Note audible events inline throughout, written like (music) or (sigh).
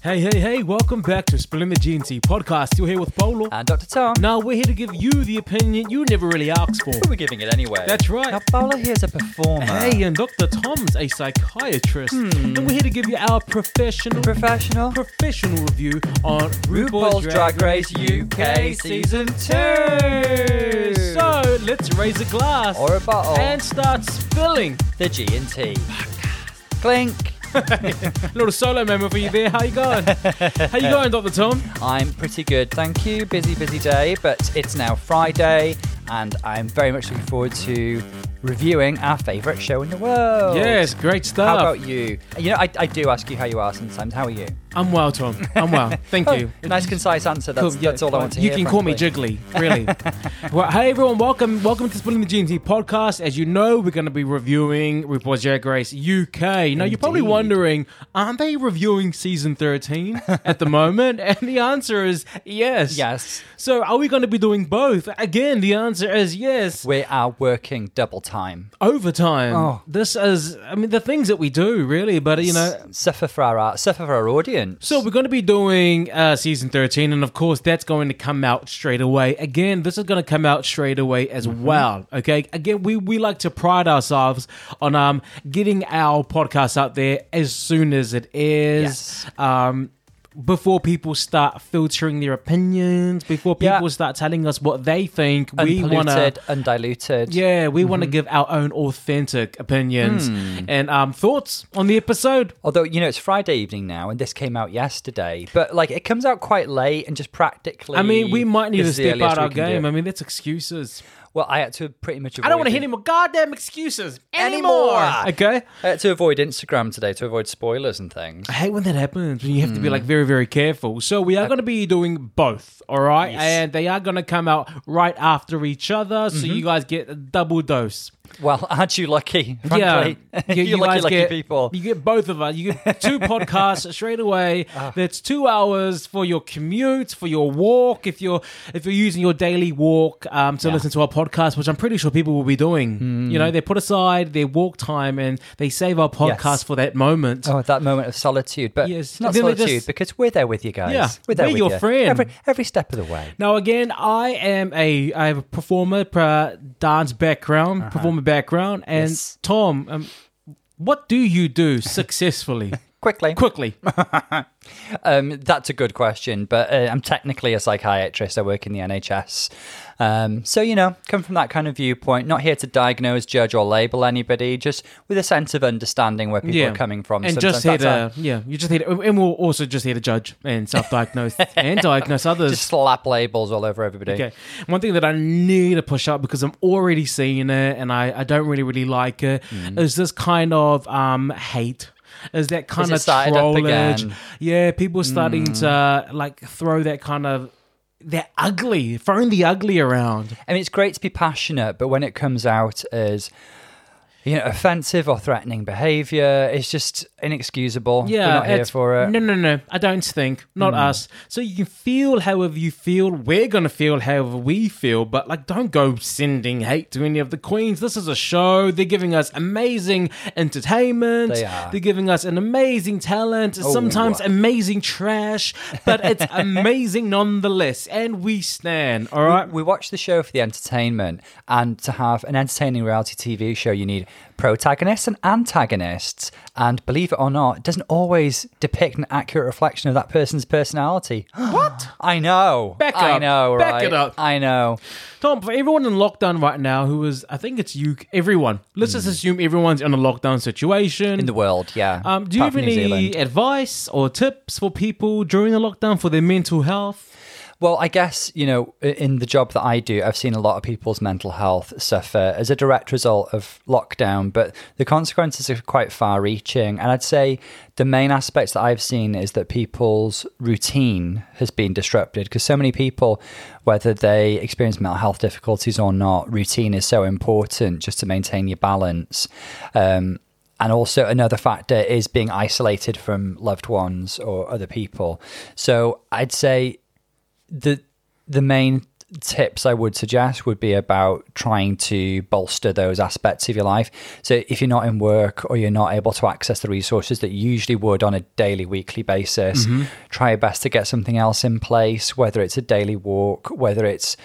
Hey, hey, hey, welcome back to Spilling the GNT podcast. Still here with Polo. And Dr. Tom. Now, we're here to give you the opinion you never really asked for. We're giving it anyway. That's right. Now, Paula here's a performer. Hey, and Dr. Tom's a psychiatrist. Hmm. And we're here to give you our professional Professional. professional review on RuPaul's Drag Race UK Season 2. So, let's raise a glass Or a bottle. and start spilling. the G&T. Clink. (laughs) little solo moment for you there. How you going? How you going, Dr. Tom? I'm pretty good, thank you. Busy, busy day, but it's now Friday, and I'm very much looking forward to reviewing our favourite show in the world. Yes, great stuff. How about you? You know, I, I do ask you how you are sometimes. How are you? I'm well, Tom. I'm well. Thank oh, you. Oh, nice, concise answer. That's, Cool, that's all I want to you hear. You can call me. Jiggly, (laughs) really. well, hey everyone, welcome, welcome to Spilling the GNT podcast. As you know, we're going to be reviewing RuPaul's Drag Race UK. Now, you're probably wondering, aren't they reviewing season 13 at the moment? (laughs) And the answer is yes. Yes. So, are we going to be doing both? Again, the answer is yes. We are working double time. Overtime. Oh. This is, I mean, the things that we do, really. But you know, suffer for our art, suffer for our audience. So we're going to be doing uh, season 13, and of course, that's going to come out straight away. Again, this is going to come out straight away as Mm-hmm. well. Okay. Again, we, we like to pride ourselves on um getting our podcast out there as soon as it is. Yes. Um. Before people start filtering their opinions, before Yeah. people start telling us what they think, we want to undiluted. yeah, we want to Mm-hmm. give our own authentic opinions Hmm. and um, thoughts on the episode. Although you know it's Friday evening now, and this came out yesterday, but like it comes out quite late and just practically. I mean, we might need to step out our game. I mean, that's excuses. Well, I had to pretty much. Avoid I don't want to hear any more goddamn excuses Anymore. anymore. Okay. I had to avoid Instagram today to avoid spoilers and things. I hate when that happens. When you have to be like hmm. very, very careful. So we are uh, going to be doing both. All right, Yes. and they are going to come out right after each other, so mm-hmm. you guys get a double dose. Well, aren't you lucky? Yeah, Frankly? (laughs) you, you, you lucky, lucky get, people. You get both of us. You get two (laughs) podcasts straight away. Ah. That's two hours for your commute, for your walk. If you're if you're using your daily walk um, to listen to our podcast, which I'm pretty sure people will be doing. Hmm. You know, they put aside their walk time and they save our podcast Yes. for that moment. Oh, that moment of solitude, but Yes. it's not solitude just- because we're there with you guys. Yeah, we're there we're with your you. friend. every every step of the way. Now, again, I am a I have a performer, pra- dance background, performer background, and. Yes. Tom, um, what do you do successfully? Quickly, Quickly. (laughs) Um, that's a good question, but uh, I'm technically a psychiatrist. I work in the NHS. Um, so, you know, come from that kind of viewpoint, not here to diagnose, judge, or label anybody, just with a sense of understanding where people yeah. are coming from. and Sometimes just here to yeah, you just here to, and we're also just here to judge and self-diagnose (laughs) and diagnose others. just slap labels all over everybody. Okay. One thing that I need to push up because I'm already seeing it and I, I don't really really like it is this kind of um hate. Is that kind of trollage? Yeah, people starting mm. to like throw that kind of they're ugly, throwing the ugly around. I mean, it's great to be passionate, but when it comes out as you know, offensive or threatening behaviour, it's just inexcusable. Yeah, We're not here for it. No, no, no. I don't think. Not hmm. us. So you can feel however you feel. We're gonna feel however we feel. But like, don't go sending hate to any of the queens. This is a show. They're giving us amazing entertainment. They are. They're giving us an amazing talent. Oh, Sometimes amazing trash, but it's (laughs) amazing nonetheless. And we stand. All right. We watch the show for the entertainment, and to have an entertaining reality TV show, you need protagonists and antagonists. And believe it or not, it doesn't always depict an accurate reflection of that person's personality. (gasps) What? I know. Back I up. know, Back right? it up. I know. Tom, for everyone in lockdown right now, who is, I think it's you, everyone. Let's just assume everyone's in a lockdown situation. Hmm. In the world, yeah. Um, do you Apart have from New any Zealand. advice or tips for people during the lockdown for their mental health? Well, I guess, you know, in the job that I do, I've seen a lot of people's mental health suffer as a direct result of lockdown, but the consequences are quite far reaching. And I'd say the main aspects that I've seen is that people's routine has been disrupted because so many people, whether they experience mental health difficulties or not, routine is so important just to maintain your balance. Um, and also another factor is being isolated from loved ones or other people. So I'd say the the main tips I would suggest would be about trying to bolster those aspects of your life. So if you're not in work or you're not able to access the resources that you usually would on a daily, weekly basis, mm-hmm. try your best to get something else in place, whether it's a daily walk, whether it's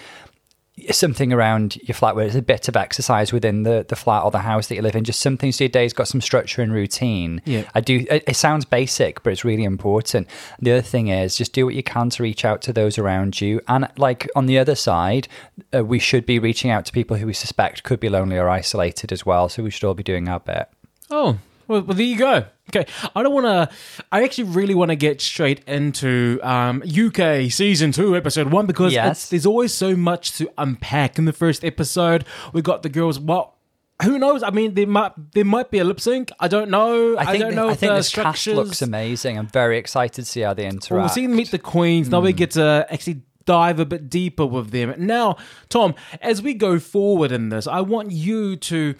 something around your flat where it's a bit of exercise within the, the flat or the house that you live in. Just something so your day's got some structure and routine. Yeah. i do it, it sounds basic but it's really important. The other thing is just do what you can to reach out to those around you. And like on the other side uh, we should be reaching out to people who we suspect could be lonely or isolated as well. So we should all be doing our bit. Oh, well, well there you go. Okay, I don't want to. I actually really want to get straight into um, UK season two, episode one, because Yes. it's, there's always so much to unpack in the first episode. We got the girls. Well, who knows? I mean, there might there might be a lip sync. I don't know. i think, don't know I if think the this cast structures. looks amazing i'm very excited to see how they interact Well, we've seen them meet the queens. Now we Hmm. get to actually dive a bit deeper with them. Now, Tom, as we go forward in this, I want you to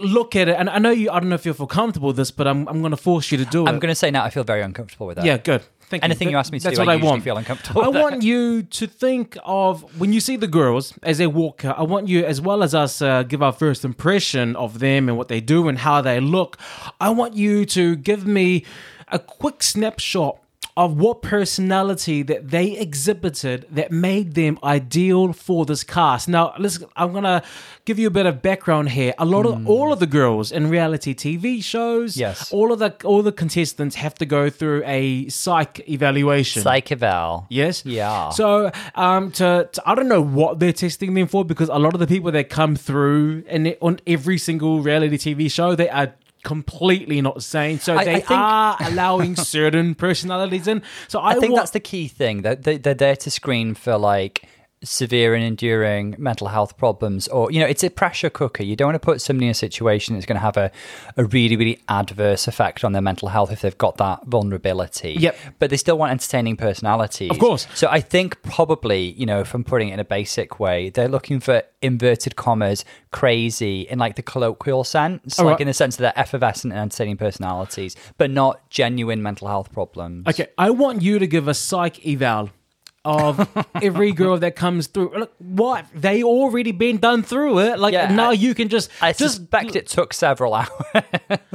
look at it. And I know you. I don't know if you feel comfortable with this, but I'm I'm going to force you to do it. i'm going to say now i feel very uncomfortable with that Yeah, good. Thank Anything you. you ask me to That's do, what I I, want. feel uncomfortable I with. want you to think of when you see the girls as they walk. I want you, as well as us, uh, give our first impression of them and what they do and how they look. I want you to give me a quick snapshot of what personality that they exhibited that made them ideal for this cast. Now, let's. I'm gonna give you a bit of background here. A lot of all of the girls in reality TV shows, Yes. all of the all the contestants have to go through a psych evaluation. Psych eval. Yes. Yeah. So, um, to, to I don't know what they're testing them for because a lot of the people that come through and on every single reality TV show they are completely not sane. So I- they I think- are allowing certain personalities in. So I, I think wa- that's the key thing. That they, they're there to screen for like severe and enduring mental health problems, or you know, it's a pressure cooker. You don't want to put somebody in a situation that's going to have a, a really, really adverse effect on their mental health if they've got that vulnerability. Yep. But they still want entertaining personalities. Of course. So I think probably, you know, if I'm putting it in a basic way, they're looking for inverted commas, crazy in like the colloquial sense, All like right. in the sense that they're effervescent and entertaining personalities, but not genuine mental health problems. Okay, I want you to give a psych eval of every girl that comes through. Look, what they already been done through it. Like Yeah, now I- you can just I just suspect it took several (laughs) hours.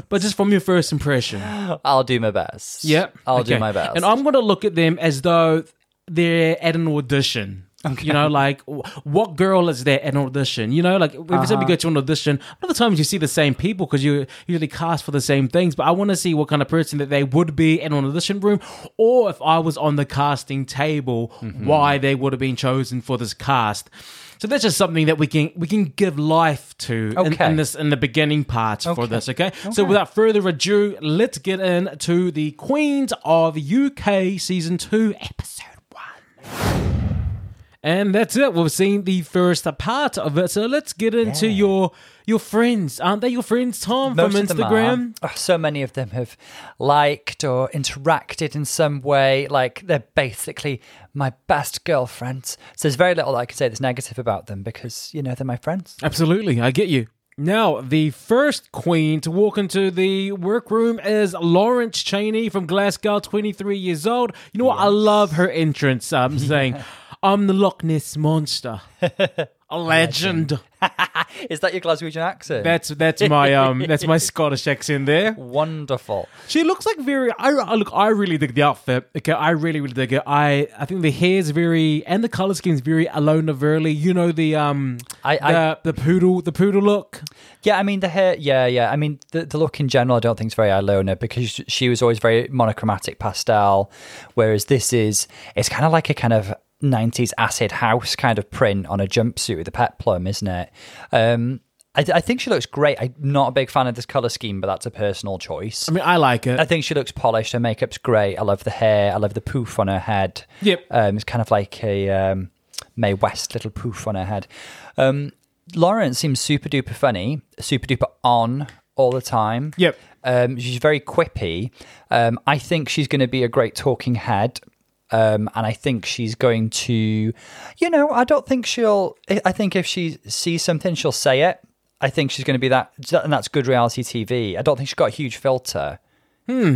but just from your first impression. I'll do my best. Yep. I'll do my best. And I'm going to look at them as though they're at an audition. You know, like what girl is there at an audition? You know, like every Uh-huh. time you go to an audition, a lot of times you see the same people because you usually cast for the same things. But I want to see what kind of person that they would be in an audition room, or if I was on the casting table, Mm-hmm. why they would have been chosen for this cast. So that's just something that we can we can give life to in, Okay. in this in the beginning part for this. Okay? so without further ado, let's get into the Queens of UK season two, episode. And that's it. We've seen the first part of it. So let's get into your your friends. Aren't they your friends, Tom, Most from Instagram? Oh, so many of them have liked or interacted in some way. Like they're basically my best girlfriends. So there's very little I can say that's negative about them because you know they're my friends. Absolutely, I get you. Now, the first queen to walk into the workroom is Lawrence Chaney from Glasgow, 23 years old. You know what? I love her entrance. I'm saying, (laughs) I'm the Loch Ness Monster. (laughs) A legend. (laughs) Is that your Glaswegian accent? That's that's my um that's my (laughs) Scottish accent there. wonderful. She looks like very. I I- look. I really dig the outfit. Okay, I really really dig it. I I think the hair is very and the color scheme is very Alona Verley. You know the um I- I- the, the poodle the poodle look. Yeah, I mean the hair. Yeah, yeah. I mean the the look in general. I don't think is very Alona because she was always very monochromatic pastel, whereas this is it's kind of like a kind of 90s acid house kind of print on a jumpsuit with a peplum, isn't it? Um, I, I think she looks great. I'm not a big fan of this color scheme, but that's a personal choice. I mean, I like it. I think she looks polished. Her makeup's great. I love the hair. I love the poof on her head. Yep. Um, it's kind of like a um, Mae West little poof on her head. Um, Lawrence seems super duper funny, super duper on all the time. Yep. Um, she's very quippy. Um, I think she's going to be a great talking head. Um, and I think she's going to, you know, I don't think she'll. I think if she sees something, she'll say it. I think she's going to be that, and that's good reality TV. I don't think she's got a huge filter.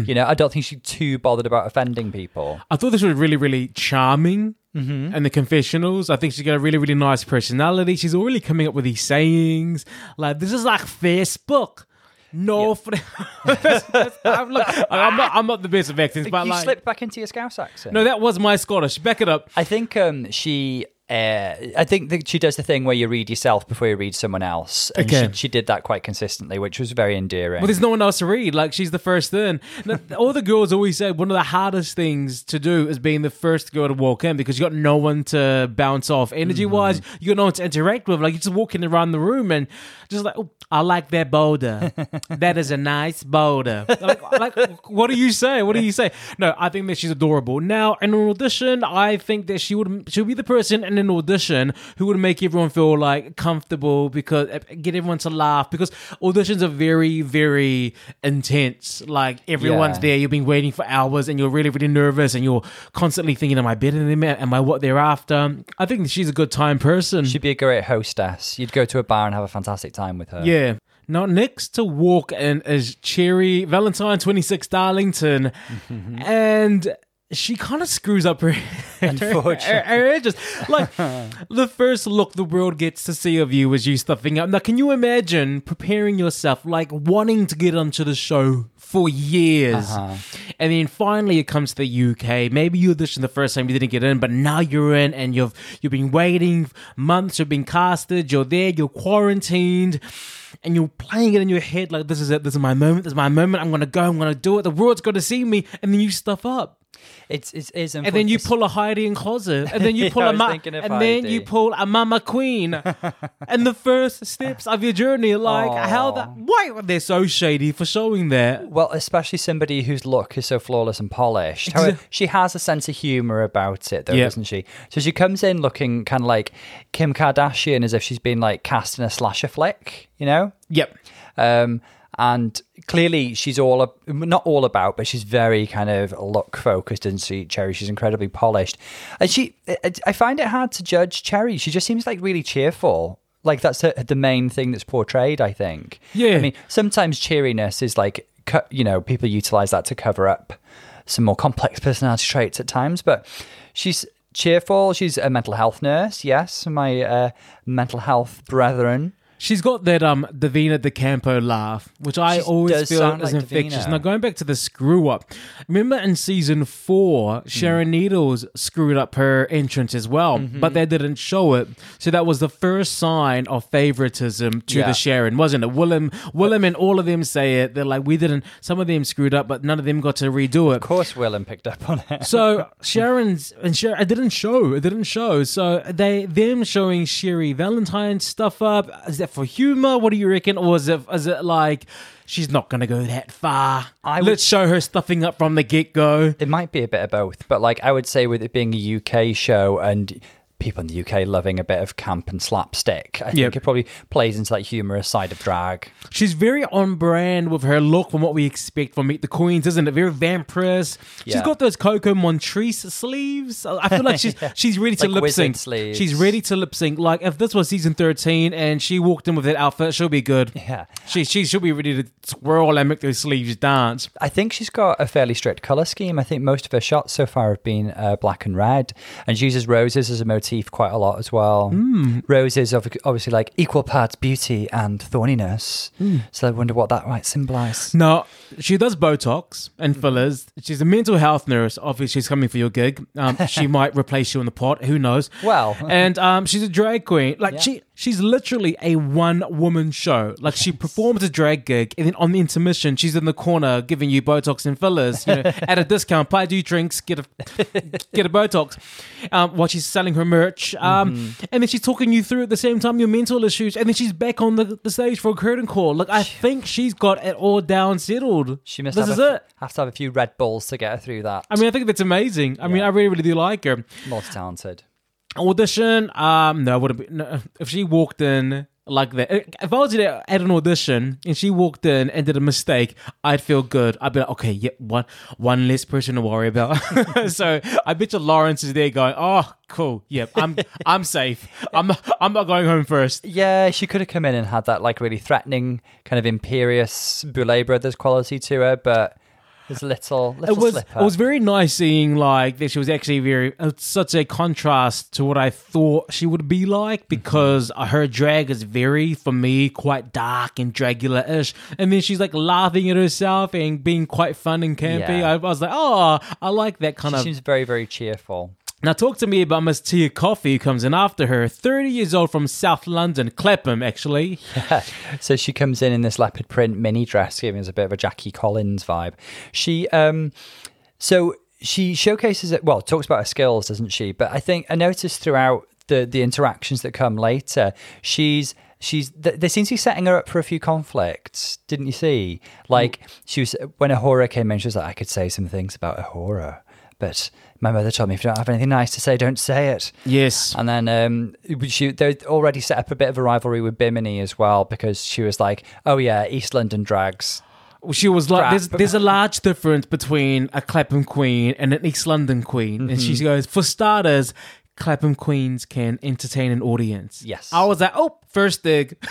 You know, I don't think she's too bothered about offending people. I thought this was really really charming. mm-hmm. and the confessionals. I think she's got a really, really nice personality. She's already coming up with these sayings. Like, this is like Facebook. No, yeah. (laughs) I'm, look, (laughs) I'm, not. I'm not the best of accents, but you like, slipped back into your Scouse accent. No, that was my Scottish. Back it up. I think um, she uh, I think that she does the thing where you read yourself before you read someone else. And Okay. she, she did that quite consistently, which was very endearing. Well, there's no one else to read. Like she's the first in. Now, (laughs) All the girls always say one of the hardest things to do is being the first girl to walk in because you got no one to bounce off. Energy wise, Mm-hmm. you got no one to interact with. Like you're just walking around the room and just like, oh, I like that boulder. (laughs) that is a nice boulder. Like, like, what do you say? What do you say? No, I think that she's adorable. Now, in an audition, I think that she would she'll be the person in an audition who would make everyone feel like comfortable because eh, get everyone to laugh because auditions are very very intense. Like everyone's Yeah. there, you've been waiting for hours and you're really really nervous and you're constantly thinking, am I better than them? Am I what they're after? I think she's a good time person. She'd be a great hostess. You'd go to a bar and have a fantastic time with her. Yeah. Now, next to walk in is Cherry Valentine 26 Darlington. (laughs) and she kind of screws up her, (laughs) Unfortunately. her, her edges. Like, (laughs) the first look the world gets to see of you is you stuffing up. Now, can you imagine preparing yourself, like wanting to get onto the show for years? Uh-huh. And then finally it comes to the UK. Maybe you auditioned the first time you didn't get in, but now you're in and you've you've been waiting months, you've been casted, you're there, you're quarantined, and you're playing it in your head like this is it, this is my moment, this is my moment, I'm gonna go, I'm gonna do it, the world's gonna see me, and then you stuff up. It's, it's, it's And then you pull a Heidi N Closet, and then you (laughs) pull I a ma- and then you pull a Mama Queen, (laughs) and the first steps of your journey, like how that why are they so shady for showing that? Well, especially somebody whose look is so flawless and polished. However, she has a sense of humor about it, though, Yeah. doesn't she? So she comes in looking kind of like Kim Kardashian, as if she's been like cast in a slasher flick, you know. Yep. Um, and clearly, she's all not all about, but she's very kind of look focused, and she Cherry. She's incredibly polished, and she. I- I find it hard to judge Cherry. She just seems like really cheerful. Like that's her, the main thing that's portrayed. I think. Yeah. I mean, sometimes cheeriness is like, you know, people utilize that to cover up some more complex personality traits at times, but she's cheerful. She's a mental health nurse. Yes, my uh, mental health brethren. She's got that um Divina De Campo laugh, which I She always feel is like infectious. Davina. Now going back to the screw up, remember in season four, Hmm. Sharon Needles screwed up her entrance as well, Mm-hmm. but they didn't show it. So that was the first sign of favoritism to Yeah. the Sharon, wasn't it? Willam, Willam, and all of them say it. They're like, we didn't. Some of them screwed up, but none of them got to redo it. Of course, Willam picked up on it. So (laughs) Sharon's and Sharon, it didn't show. It didn't show. So they them showing Cherry Valentine stuff up. Is that for humor? What do you reckon? Or is it is it like she's not gonna go that far? I Let's show her stuffing up from the get go. It might be a bit of both, but like I would say, with it being a UK show and people in the UK loving a bit of camp and slapstick, I think Yep. it probably plays into that humorous side of drag. She's very on brand with her look from what we expect from Meet the Queens, isn't it? Very vampirous. She's got those Coco Montrese sleeves. I feel like she's (laughs) she's ready to Like lip sync. She's ready to lip sync. Like if this was season thirteen and she walked in with that outfit, she'll be good. Yeah. She she should be ready to twirl and make those sleeves dance. I think she's got a fairly strict color scheme. I think most of her shots so far have been uh, black and red, and she uses roses as a motif quite a lot as well. Hmm. Roses, ob- obviously, like equal parts beauty and thorniness. Hmm. So I wonder what that might symbolize. No, she does Botox and fillers. She's a mental health nurse. Obviously, she's coming for your gig. Um, she (laughs) might replace you in the pot. Who knows? Well. and um, she's a drag queen. Like Yeah. she, she's literally a one woman show. Like she performs a drag gig, and then on the intermission, she's in the corner giving you Botox and fillers. You know, (laughs) at a discount, buy two drinks, get a get a Botox. Um, while she's selling her merch, um, Mm-hmm. and then she's talking you through at the same time your mental issues, and then she's back on the, the stage for a curtain call. Like I think she's got it all down settled. She must this have, is a, it. have to have a few Red Bulls to get her through that. I mean, I think that's amazing. I mean, I really, really do like her. Multi talented. Audition? Um, no, I would have be. No, if she walked in like that, if I was at an audition and she walked in and did a mistake, I'd feel good. I'd be like, okay, yep, one one less person to worry about. (laughs) so I bet you Lawrence is there going, oh, cool, yep, I'm (laughs) I'm safe. I'm not, I'm not going home first. Yeah, she could have come in and had that like really threatening, kind of imperious Boulet Brothers quality to her, but A little little it was slipper. it was very nice seeing like that she was actually very uh, such a contrast to what I thought she would be like because her drag is very for me quite dark and Dracula-ish and then she's like laughing at herself and being quite fun and campy Yeah. I, I was like oh I like that kind she of seems very very cheerful. Now talk to me about Miss Tia Kofi who comes in after her 30 years old from South London Clapham actually (laughs) so she comes in in this leopard print mini dress, giving us a bit of a Jackie Collins vibe. She, um, so she showcases it. Well, talks about her skills, doesn't she? But I think I noticed throughout the the interactions that come later, she's she's th- they seem to be setting her up for a few conflicts. Didn't you see? Like she was when A'Whora came in, she was like, I could say some things about A'Whora, but my mother told me if you don't have anything nice to say, don't say it. yes And then um, she they already set up a bit of a rivalry with Bimini as well because she was like, "Oh yeah, East London drags." She was like, there's, there's a large difference between a Clapham Queen and an East London Queen. And Mm-hmm. she goes, for starters, Clapham Queens can entertain an audience. Yes. I was like, oh, first dig. (laughs)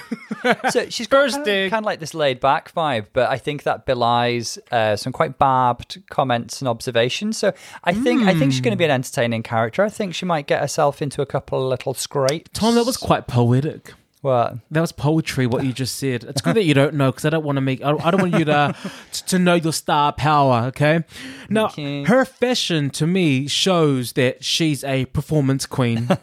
So she's got First kind, dig. kind of like this laid back vibe, but I think that belies uh, some quite barbed comments and observations. So I think I think she's going to be an entertaining character. I think she might get herself into a couple of little scrapes. Tom, that was quite poetic. What? That was poetry, what you just said. It's good that you don't know because I don't want to make, I I don't want you to, (laughs) to know your star power, okay? Now, Okay. her fashion to me shows that she's a performance queen. (laughs)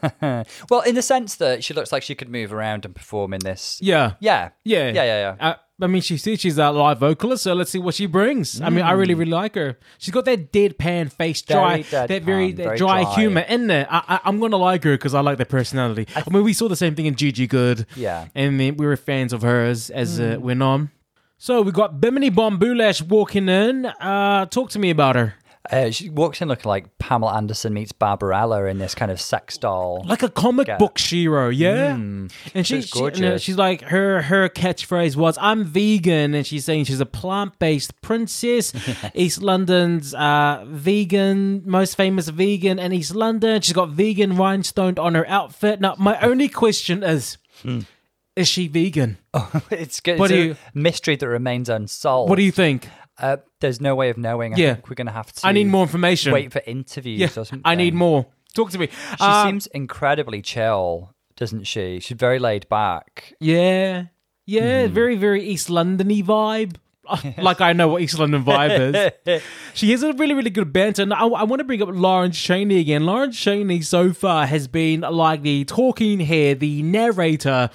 Well, in the sense that she looks like she could move around and perform in this. yeah. Yeah. Yeah, Yeah, yeah, yeah. Uh, I mean, she said she's a live vocalist, so let's see what she brings. I mean, I really, really like her. She's got that deadpan face, dry, Very that very, that very dry, dry. humor in there. I, I, I'm gonna like her because I like their personality. I, mean, we saw the same thing in Gigi Goode, Yeah. and then we were fans of hers as uh, it went on. So we got Bimini Bon Boulash walking in. Uh, talk to me about her. Uh, she walks in looking like Pamela Anderson meets Barbarella in this kind of sex doll. like a comic Yeah. book Shiro, yeah. and she, She's she- you know, she's like her her catchphrase was "I'm vegan," and she's saying she's a plant based princess. (laughs) East London's uh, vegan, most famous vegan in East London. She's got vegan rhinestoned on her outfit. Now, my only question is. Hmm. Is she vegan? (laughs) it's good. What it's do you- mystery that remains unsolved. What do you think? Uh, there's no way of knowing. I Yeah. think we're going to have to. I need more information. Wait for interviews yeah, or something. I need more. Talk to me. She Uh, seems incredibly chill, doesn't she? She's very laid back. Yeah. Yeah, Mm-hmm. very, very East Londony vibe. (laughs) like I know what East London vibe is. (laughs) she has a really, really good banter. And I, I want to bring up Lawrence Chaney again. Lawrence Chaney so far has been like the talking head, the narrator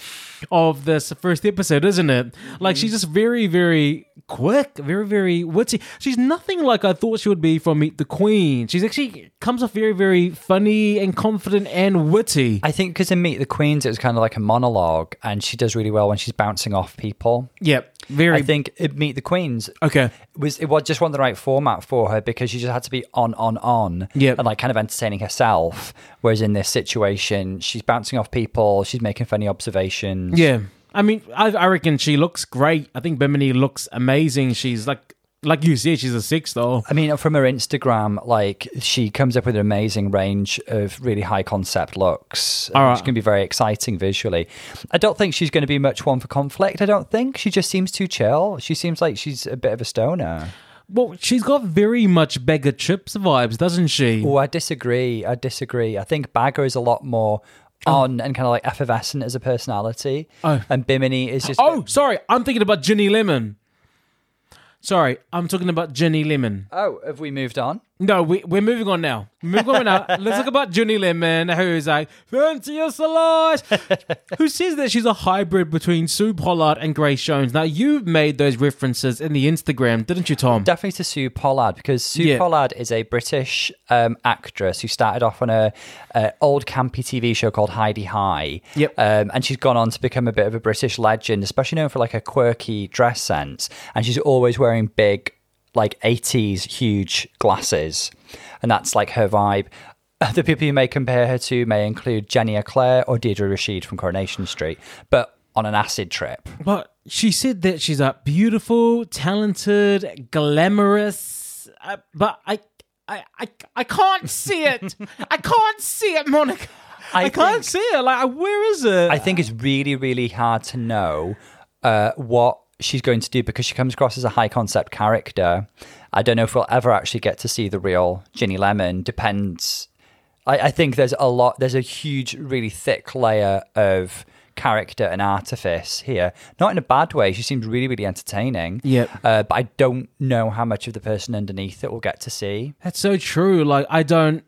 of this first episode, isn't it? Like she's mm. just very, very quick, very, very witty. She's nothing like I thought she would be from Meet the Queen. She's actually comes off very, very funny and confident and witty. I think because in Meet the Queens, it was kind of like a monologue, and she does really well when she's bouncing off people. Yep, very. I think in Meet the Queens okay. It was it was just wasn't the right format for her because she just had to be on, on, on, Yep. and like kind of entertaining herself. Whereas in this situation, she's bouncing off people, she's making funny observations. Yeah, I mean, I, I reckon she looks great. I think Bimini looks amazing. She's like, like you said, she's a six though. I mean, from her Instagram, like she comes up with an amazing range of really high concept looks. Uh, All right. It's going to be very exciting visually. I don't think she's going to be much one for conflict. I don't think she just seems too chill. She seems like she's a bit of a stoner. Well, she's got very much Baga Chipz vibes, doesn't she? Oh, I disagree. I disagree. I think Baga is a lot more oh. on and kind of like effervescent as a personality, Oh. and Bimini is just Oh, sorry, I'm thinking about Ginny Lemon. Sorry, I'm talking about Ginny Lemon. Oh, have we moved on? No, we, we're moving on now. Moving on now. Let's talk about Ginny Lemon, who's like, fancy salad. (laughs) who says that she's a hybrid between Sue Pollard and Grace Jones. Now, you made those references in the Instagram, didn't you, Tom? Definitely to Sue Pollard because Sue Yeah. Pollard is a British um, actress who started off on a, a old campy TV show called Hi-de-Hi. Yep. Um, and she's gone on to become a bit of a British legend, especially known for like a quirky dress sense. And she's always wearing big, like 80s huge glasses. And that's like her vibe. (laughs) The people you may compare her to may include Jenny Eclair or Deirdre Rashid from Coronation Street, but on an acid trip. But she said that she's a beautiful, talented, glamorous. Uh, but I, I, I, I can't see it. I can't see it, Monica. (laughs) I, I can't see it. Like, where is it? I think it's really, really hard to know uh, what she's going to do because she comes across as a high concept character. I don't know if we'll ever actually get to see the real Ginny Lemon. Depends. I, I think there's a lot. There's a huge, really thick layer of character and artifice here. Not in a bad way. She seems really, really entertaining. Yep. Uh, but I don't know how much of the person underneath it we'll get to see. That's so true. Like I don't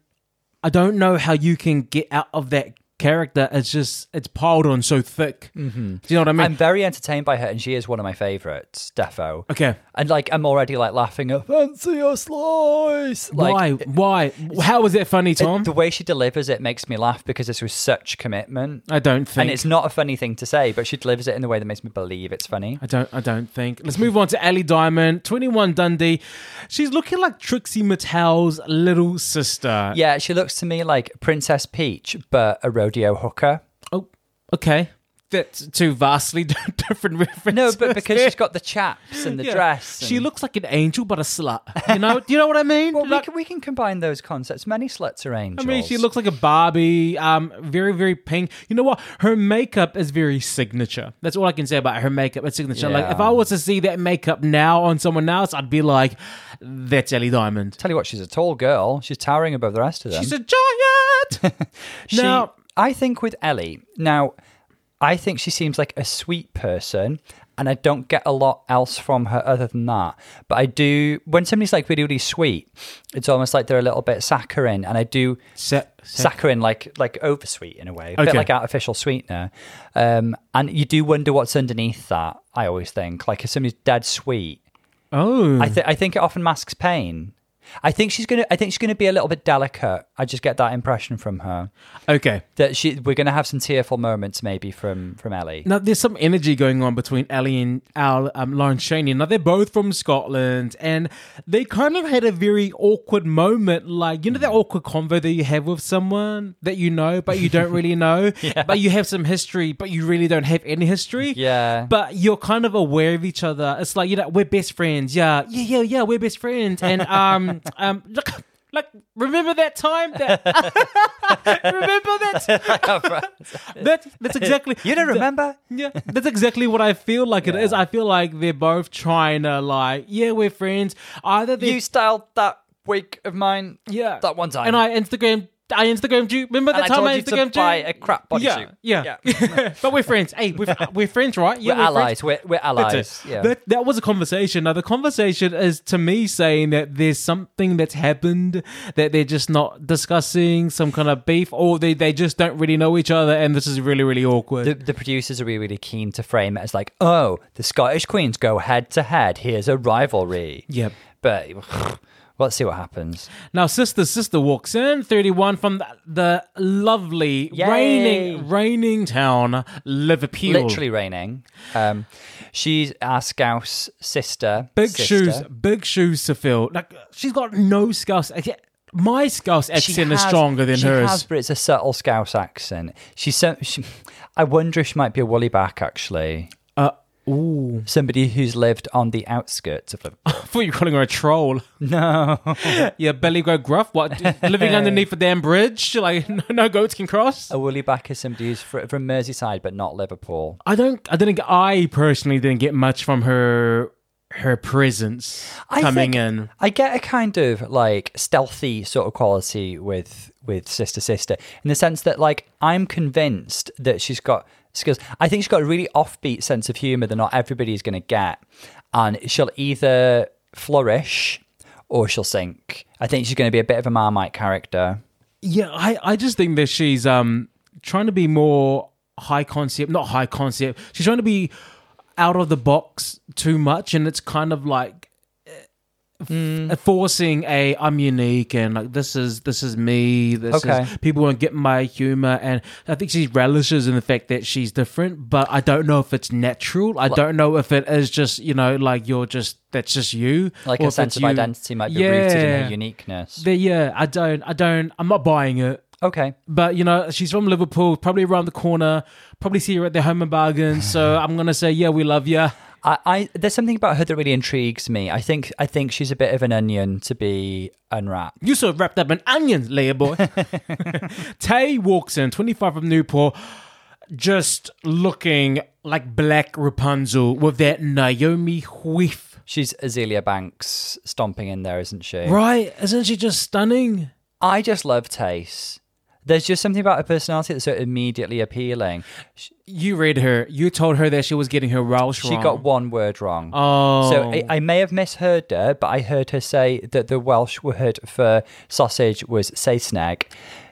I don't know how you can get out of that character. It's just it's piled on so thick. Mm-hmm. Do you know what I mean? I'm very entertained by her, and she is one of my favorites, defo. okay. And like, I'm already like laughing at fancy a slice. Like, Why? Why? How is it funny, Tom? The way she delivers it makes me laugh because this was such commitment. I don't think. And it's not a funny thing to say, but she delivers it in the way that makes me believe it's funny. I don't. I don't think. Let's move on to Ellie Diamond, Twenty One Dundee. She's looking like Trixie Mattel's little sister. Yeah, she looks to me like Princess Peach, but a rodeo hooker. Oh, okay. That's two vastly (laughs) different references. No, but because she's got the chaps and the Yeah. dress. She and- looks like an angel, but a slut. You know? Do you know what I mean? (laughs) Well, we Like- can, we can combine those concepts. Many sluts are angels. I mean, she looks like a Barbie, um, very, very pink. You know what? Her makeup is very signature. That's all I can say about her makeup. It's signature. Like, if I was to see that makeup now on someone else, I'd be like, that's Ellie Diamond. Tell you what, she's a tall girl. She's towering above the rest of them. She's a giant. (laughs) She- now, I think with Ellie, now, I think she seems like a sweet person, and I don't get a lot else from her other than that. But I do, when somebody's like really, really sweet, it's almost like they're a little bit saccharine, and I do sa- sa- saccharine like like oversweet in a way, a Okay. bit like artificial sweetener. Um, and you do wonder what's underneath that. I always think, like if somebody's dead sweet, oh, I, th- I think it often masks pain. I think she's gonna. I think she's gonna be a little bit delicate. I just get that impression from her okay. that she. We're gonna have some tearful moments maybe from from Ellie. Now, there's some energy going on between Ellie and Al, um, Lauren Chaney. Now, they're both from Scotland, and they kind of had a very awkward moment. Like, you know, that awkward convo that you have with someone that you know, but you don't really know, (laughs) but you have some history, but you really don't have any history. Yeah. But you're kind of aware of each other. It's like, you know, we're best friends. Yeah, yeah, yeah, yeah, we're best friends. And, um, um, look, like, remember that time that, (laughs) remember that? (laughs) that that's exactly You don't remember? yeah, that's exactly what I feel like it is. I feel like they're both trying to like, yeah, we're friends. Either they, You styled that wig of mine. yeah, that one time. and I Instagram, I Instagrammed you. Remember And that I time told I you to Instagrammed buy you? a crap bodysuit. Yeah, yeah. (laughs) but we're friends. Hey, we're, we're friends, right? Yeah, We're friends. allies. We're, we're allies. Yeah. That that was a conversation. Now the conversation is to me saying that there's something that's happened that they're just not discussing, some kind of beef, or they, they just don't really know each other, and this is really really awkward. the, the producers are really, really keen to frame it as like, oh, the Scottish Queens go head to head. Here's a rivalry. yep. But (sighs) let's see what happens. Now, sister, sister walks in, 31 from the, the lovely, Yay. raining, raining town, Liverpool. Literally raining. Um, she's our Scouse sister. Big sister. shoes, big shoes to fill. Like, she's got no Scouse. My Scouse She accent is stronger than she hers. Has, but it's a subtle Scouse accent. She's so. She, I wonder if she might be a woolly back actually. Ooh. Somebody who's lived on the outskirts of Liverpool. (laughs) I thought you were calling her a troll. no. (laughs) Yeah, belly go gruff. What? living underneath a damn bridge? (laughs) Like, no, no goats can cross? A woolly back is somebody who's fr- from Merseyside but not Liverpool. I don't, I didn't, I personally didn't get much from her, her presence I coming in. I get a kind of like stealthy sort of quality with with Sister Sister in the sense that like I'm convinced that she's got skills. I think she's got a really offbeat sense of humor that not everybody is going to get, and she'll either flourish or she'll sink. I think she's going to be a bit of a Marmite character. Yeah, I, I just think that she's um trying to be more high concept, not high concept. She's trying to be out of the box too much, and it's kind of like Mm. forcing a I'm unique and like this is this is me. This Okay. is people won't get my humor, and I think she relishes in the fact that she's different. But I don't know if it's natural. I don't know if it is just you know like you're just that's just you, Like or a sense of you. identity might be rooted in Yeah. her uniqueness. The- yeah, I don't, I don't, I'm not buying it. Okay. But you know, she's from Liverpool, probably around the corner. Probably see her at their home and bargain. So (sighs) I'm gonna say, yeah, we love you. I, I there's something about her that really intrigues me. I think I think she's a bit of an onion to be unwrapped. You so wrapped up in onions, Leia boy. (laughs) Tay walks in, 25 from Newport, just looking like Black Rapunzel with that Naomi whiff She's Azealia Banks stomping in there, isn't she? Right? Isn't she just stunning? I just love Tayce. There's just something about her personality that's so immediately appealing. You read her. You told her that she was getting her Welsh wrong. She wrong. got one word wrong. Oh. So I, I may have misheard her, but I heard her say that the Welsh word for sausage was Saesneg.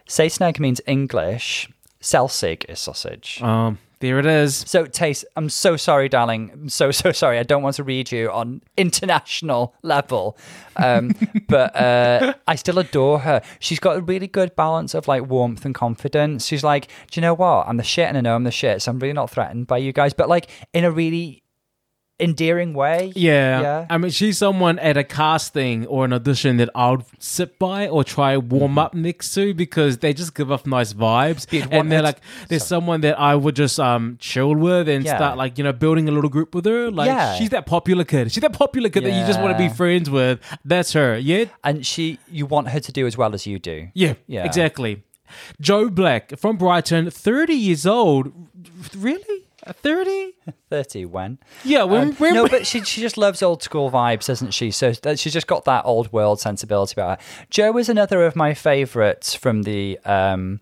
Saesneg means English. Selsig is sausage. Um, there it is. So, Tayce, I'm so sorry, darling. I'm so, so (laughs) sorry. I don't want to read you on international (laughs) level. Um, but uh, I still adore her. She's got a really good balance of like warmth and confidence. She's like, do you know what? I'm the shit and I know I'm the shit. So I'm really not threatened by you guys, but like in a really endearing way. Yeah. Yeah. I mean, she's someone at a casting or an audition that I'll sit by or try warm up next to because they just give off nice vibes. You'd And they're like, there's someone that I would just um chill with and Yeah. start like, you know, building a little group with her. Like, Yeah. she's that popular kid. She's that popular kid that you just want to be friends with. That's her. Yeah. And she, you want her to do as well as you do. Yeah, Yeah. exactly. Joe Black from Brighton, 30 years old. Really? 30? 30 when? Yeah, when, Um, no, but she she just loves old school vibes, doesn't she? So that, she's just got that old world sensibility about her. Joe is another of my favourites from the um,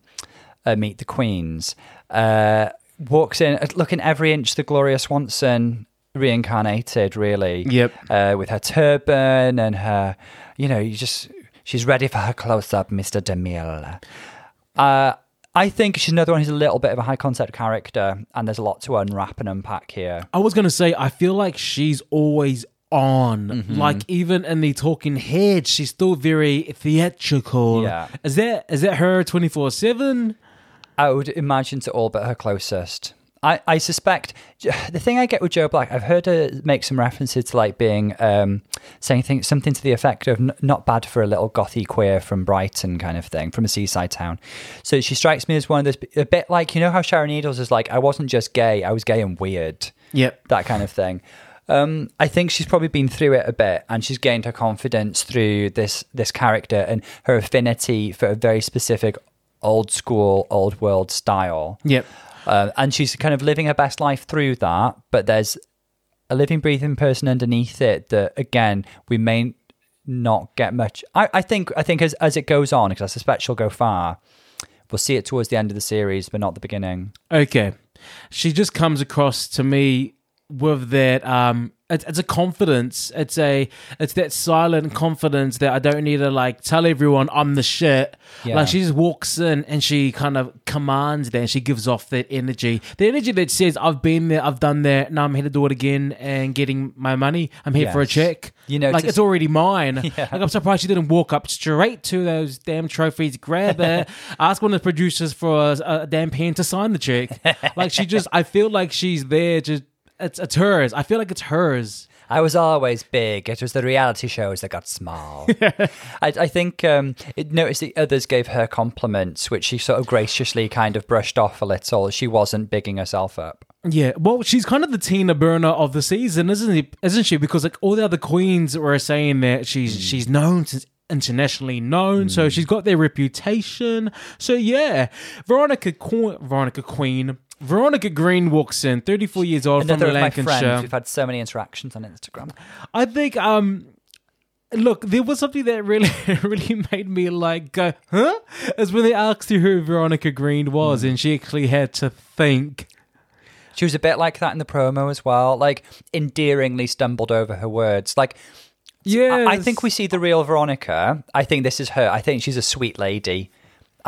uh, Meet the Queens. Uh, walks in looking every inch the Gloria Swanson reincarnated, really. Yep. Uh, with her turban and her, you know, you just she's ready for her close up, Mister Demille. Uh, I think she's another one who's a little bit of a high concept character, and there's a lot to unwrap and unpack here. I was gonna say, I feel like she's always on. Mm-hmm. Like even in the Talking Heads, she's still very theatrical. Yeah. Is that is that her twenty four seven? I would imagine to all but her closest. I, I suspect (sighs) the thing I get with Joe Black, I've heard her make some references to like being um, saying things, something to the effect of n- not bad for a little gothy queer from Brighton kind of thing, from a seaside town. So she strikes me as one of those, a bit like, you know how Sharon Needles is like, I wasn't just gay, I was gay and weird. Yep. That kind of thing. Um, I think she's probably been through it a bit, and she's gained her confidence through this this character and her affinity for a very specific old school, old world style. Yep. Uh, and she's kind of living her best life through that, but there's a living, breathing person underneath it that, again, we may not get much. I, I think, I think as as it goes on, because I suspect she'll go far. We'll see it towards the end of the series, but not the beginning. Okay. She just comes across to me with that um it's, it's a confidence. It's a it's that silent confidence that i don't need to like tell everyone i'm the shit. Yeah. like she just walks in and she kind of commands that and she gives off that energy. The energy that says i've been there i've done that now i'm here to do it again and getting my money. I'm here for a check. You know, like it's already mine. (laughs) Yeah. like i'm surprised she didn't walk up straight to those damn trophies grab it (laughs) ask one of the producers for a, a damn pen to sign the check. (laughs) Like she just i feel like she's there just it's, it's hers i feel like it's hers I was always big. It was the reality shows that got small. (laughs) I, I think um, it noticed the others gave her compliments, which she sort of graciously kind of brushed off a little. She wasn't bigging herself up. yeah well she's kind of the tina burner of the season isn't he isn't she because like all the other queens were saying that she's she's known since internationally known so she's got their reputation so yeah veronica Qu- veronica queen veronica green walks in 34 years old Another from of my lancashire. We've had so many interactions on Instagram. I think um look, there was something that really (laughs) really made me like go, huh? Is when they asked you who Veronica Green was and she actually had to think. She was a bit like that in the promo as well, like endearingly stumbled over her words. Like, Yeah. I, I think we see the real Veronica. I think this is her. I think she's a sweet lady.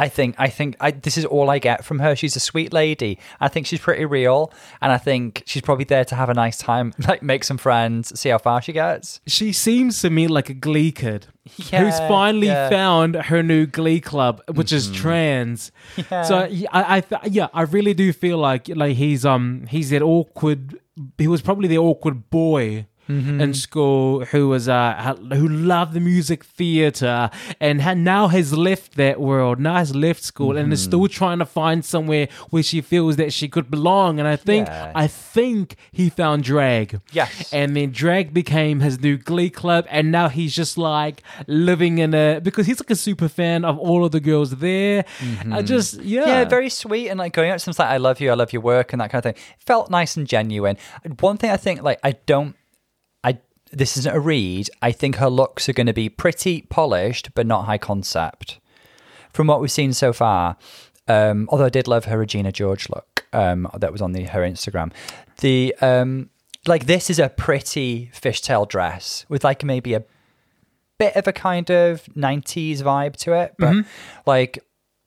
I think I think I, this is all I get from her. She's a sweet lady. I think she's pretty real, and I think she's probably there to have a nice time, (laughs) like make some friends, see how far she gets. she seems to me like a glee kid who's finally yeah. found her new glee club which is trans so yeah, I, I th- yeah i really do feel like like he's um he's that awkward he was probably the awkward boy Mm-hmm. in school who was uh who loved the music theater and ha- now has left that world now has left school and is mm-hmm. still trying to find somewhere where she feels that she could belong and i think Yeah. i think he found drag Yes. and then drag became his new glee club and now he's just like living in a because he's like a super fan of all of the girls there i mm-hmm. just yeah Yeah, very sweet and like going out to like I love you, I love your work and that kind of thing. Felt nice and genuine. One thing I think like I don't this isn't a read. I think her looks are going to be pretty polished, but not high concept. From what we've seen so far, um, although I did love her Regina George look um, that was on the her Instagram. The um, like this is a pretty fishtail dress with like maybe a bit of a kind of 90s vibe to it, but like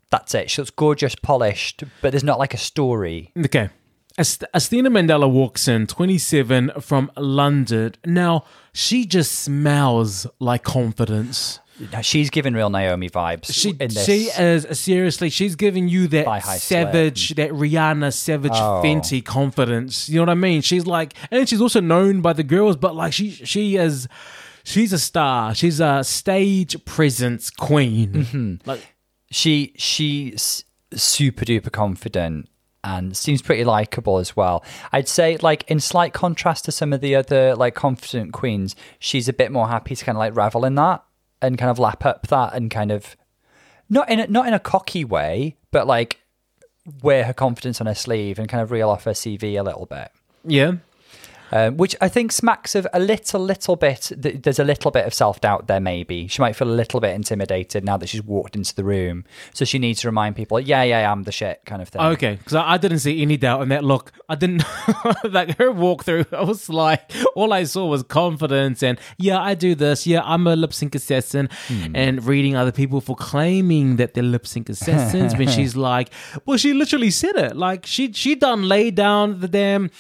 that's it. She looks gorgeous, polished, but there's not like a story. Okay. Ast- Asttina Mandella walks in, 27, from London. Now, she just smells like confidence. She's giving real Naomi vibes. She in this. she is seriously. She's giving you that savage, that Rihanna savage Oh. Fenty confidence. You know what I mean? She's like, and she's also known by the girls, but like she she is, she's a star. She's a stage presence queen. Mm-hmm. Like she she's super duper confident and seems pretty likable as well. I'd say like in slight contrast to some of the other like confident queens, she's a bit more happy to kind of like revel in that and kind of lap up that and kind of not in a, not in a cocky way, but like wear her confidence on her sleeve and kind of reel off her CV a little bit. yeah, Um, which I think smacks of a little, little bit. There's a little bit of self doubt there. Maybe she might feel a little bit intimidated now that she's walked into the room, so she needs to remind people, "Yeah, yeah, I'm the shit," kind of thing. Okay, because I, I didn't see any doubt in that look. I didn't (laughs) like her walkthrough. I was like, all I saw was confidence and yeah, I do this. Yeah, I'm a lip sync assassin, and reading other people for claiming that they're lip sync assassins. when (laughs) she's like, well, she literally said it. Like she she done laid down the damn.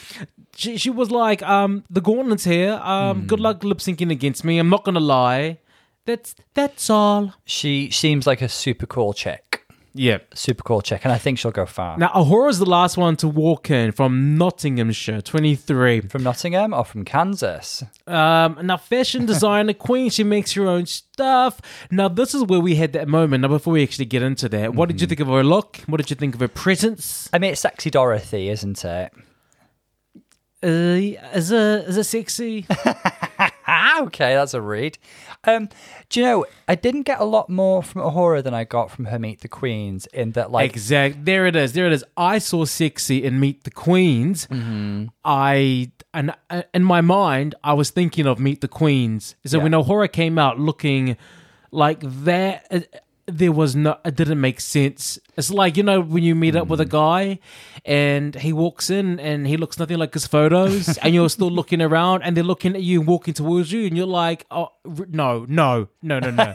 She she was like, um, the gauntlet's here. Um, good luck lip syncing against me. I'm not gonna lie. That's that's all. She seems like a super cool chick, Yeah. super cool chick, and I think she'll go far. Now, A'Whora's the last one to walk in from Nottinghamshire, 23. From Nottingham or from Kansas? Um, now, fashion (laughs) designer queen, she makes her own stuff. Now, this is where we had that moment. Now, before we actually get into that, what did you think of her look? What did you think of her presence? I mean, it's sexy Dorothy, isn't it? Uh, is it, is it sexy? Okay, that's a read. Um, do you know, I didn't get a lot more from A'Whora than I got from her Meet the Queens. In that, like, exact. There it is. There it is. I saw sexy in Meet the Queens. I and uh, in my mind, I was thinking of Meet the Queens. So Yeah. when A'Whora came out looking like that, it, there was no. It didn't make sense. It's like you know when you meet up with a guy, and he walks in and he looks nothing like his photos, (laughs) and you're still looking around, and they're looking at you, and walking towards you, and you're like, oh no, no, no, no, no,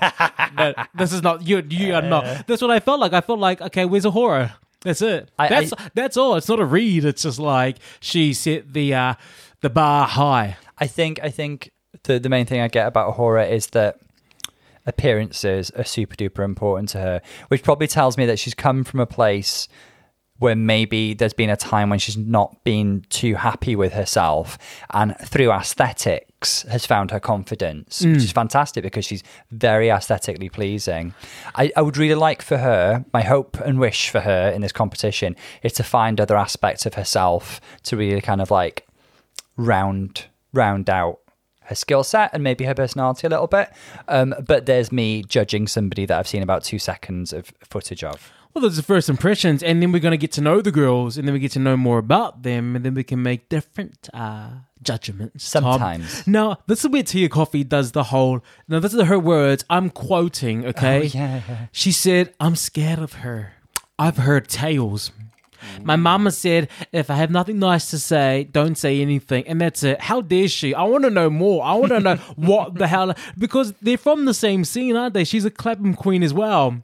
no this is not you. You are not. That's what I felt like. I felt like okay, where's A'Whora? That's it. I- that's I- that's all. It's not a read. It's just like she set the uh, the bar high. I think I think the the main thing I get about A'Whora is that appearances are super duper important to her, which probably tells me that she's come from a place where maybe there's been a time when she's not been too happy with herself and through aesthetics has found her confidence which hmm. is fantastic because she's very aesthetically pleasing. I, I would really like for her my hope and wish for her in this competition is to find other aspects of herself to really kind of like round round out her skill set and maybe her personality a little bit. Um, but there's me judging somebody that I've seen about two seconds of footage of. Well, there's the first impressions, and then we're going to get to know the girls, and then we get to know more about them, and then we can make different uh, judgments. Tom. Sometimes. Now, this is where Tia Kofi does the whole. Now, this is her words. I'm quoting, okay? Oh, yeah, yeah. She said, I'm scared of her. I've heard tales. My mama said, if I have nothing nice to say, don't say anything. And that's it. How dare she? I want to know more. I want to know (laughs) what the hell. Because they're from the same scene, aren't they? She's a Clapham queen as well.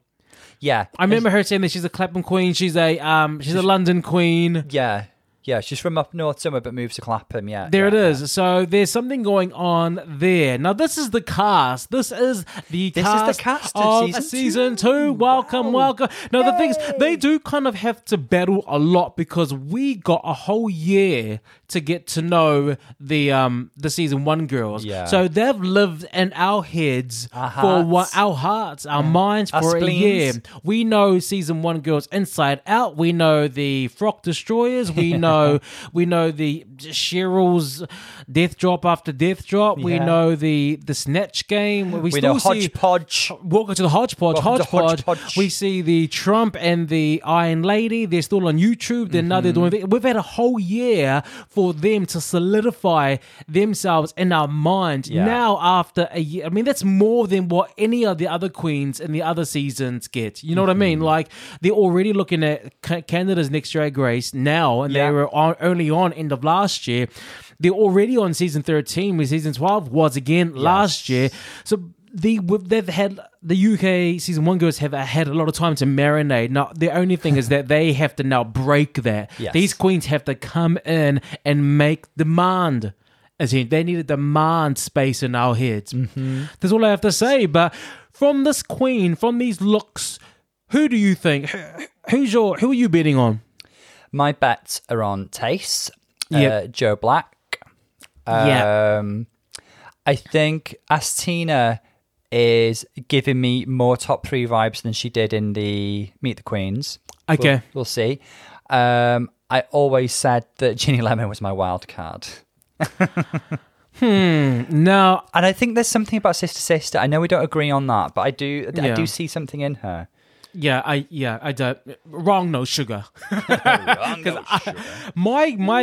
Yeah. I remember her saying that she's a Clapham queen. She's a um, she's a London queen. Yeah. Yeah. She's from up north somewhere but moves to Clapham. Yeah. There yeah, it is. So there's something going on there. Now this is the cast. This is the This is the cast, cast of season season two. two. Welcome, Wow. welcome. Now the things they do kind of have to battle a lot because we got a whole year to get to know the um the season one girls. Yeah. So they've lived in our heads Our for what our hearts, our minds Our for a year. We know season one girls inside out. We know the Frock Destroyers. We (laughs) know we know the Cheryl's death drop after death drop. We know the the snatch game. We, We still know see hodgepodge. Welcome to the hodgepodge. Hodgepodge. hodgepodge. We see the Trump and the Iron Lady. They're still on YouTube. They're now they're Mm-hmm. doing. We've had a whole year for them to solidify themselves in our mind. Yeah. Now after a year, I mean that's more than what any of the other queens in the other seasons get. You know what I mean? Mm-hmm. Like they're already looking at Ca- Canada's Next Drag Race now, and Yeah. they were on, only on end of last year. They're already on season thirteen, where season twelve was again last year. So the they've had the UK season one girls have had a lot of time to marinate. Now the only thing is that they have to now break that. Yes. These queens have to come in and make demand. As in, they need a demand space in our heads. Mm-hmm. That's all I have to say. But from this queen, from these looks, who do you think? Who's your? Who are you betting on? My bets are on Tayce, Yep. uh, Joe Black. Yeah. Um, I think Asttina is giving me more top three vibes than she did in the Meet the Queens. Okay. We'll, we'll see. Um, I always said that Ginny Lemon was my wild card. (laughs) hmm. No. And I think there's something about Sister Sister. I know we don't agree on that, but I do I Yeah. do see something in her. Yeah, I yeah, I don't. Wrong, no (laughs) (laughs) sugar. my my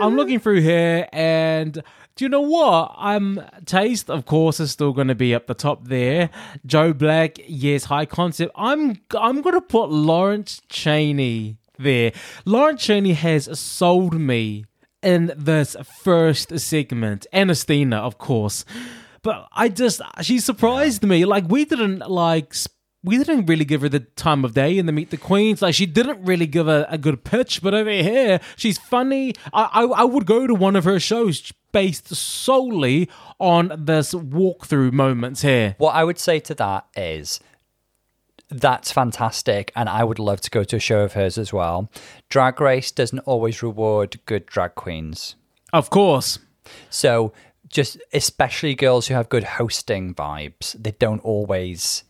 I'm looking through here and do you know what? I'm Tayce of course is still going to be up the top there. Joe Black, yes, high concept. I'm I'm going to put Lawrence Chaney there. Lawrence Chaney has sold me in this first segment. Anastina, of course. But I just she surprised me. Like we didn't like we didn't really give her the time of day in the Meet the Queens. Like she didn't really give her a good pitch, but over here she's funny. I, I I would go to one of her shows based solely on this walkthrough moments here. What I would say to that is that's fantastic, and I would love to go to a show of hers as well. Drag Race doesn't always reward good drag queens. Of course. So, just especially girls who have good hosting vibes, they don't always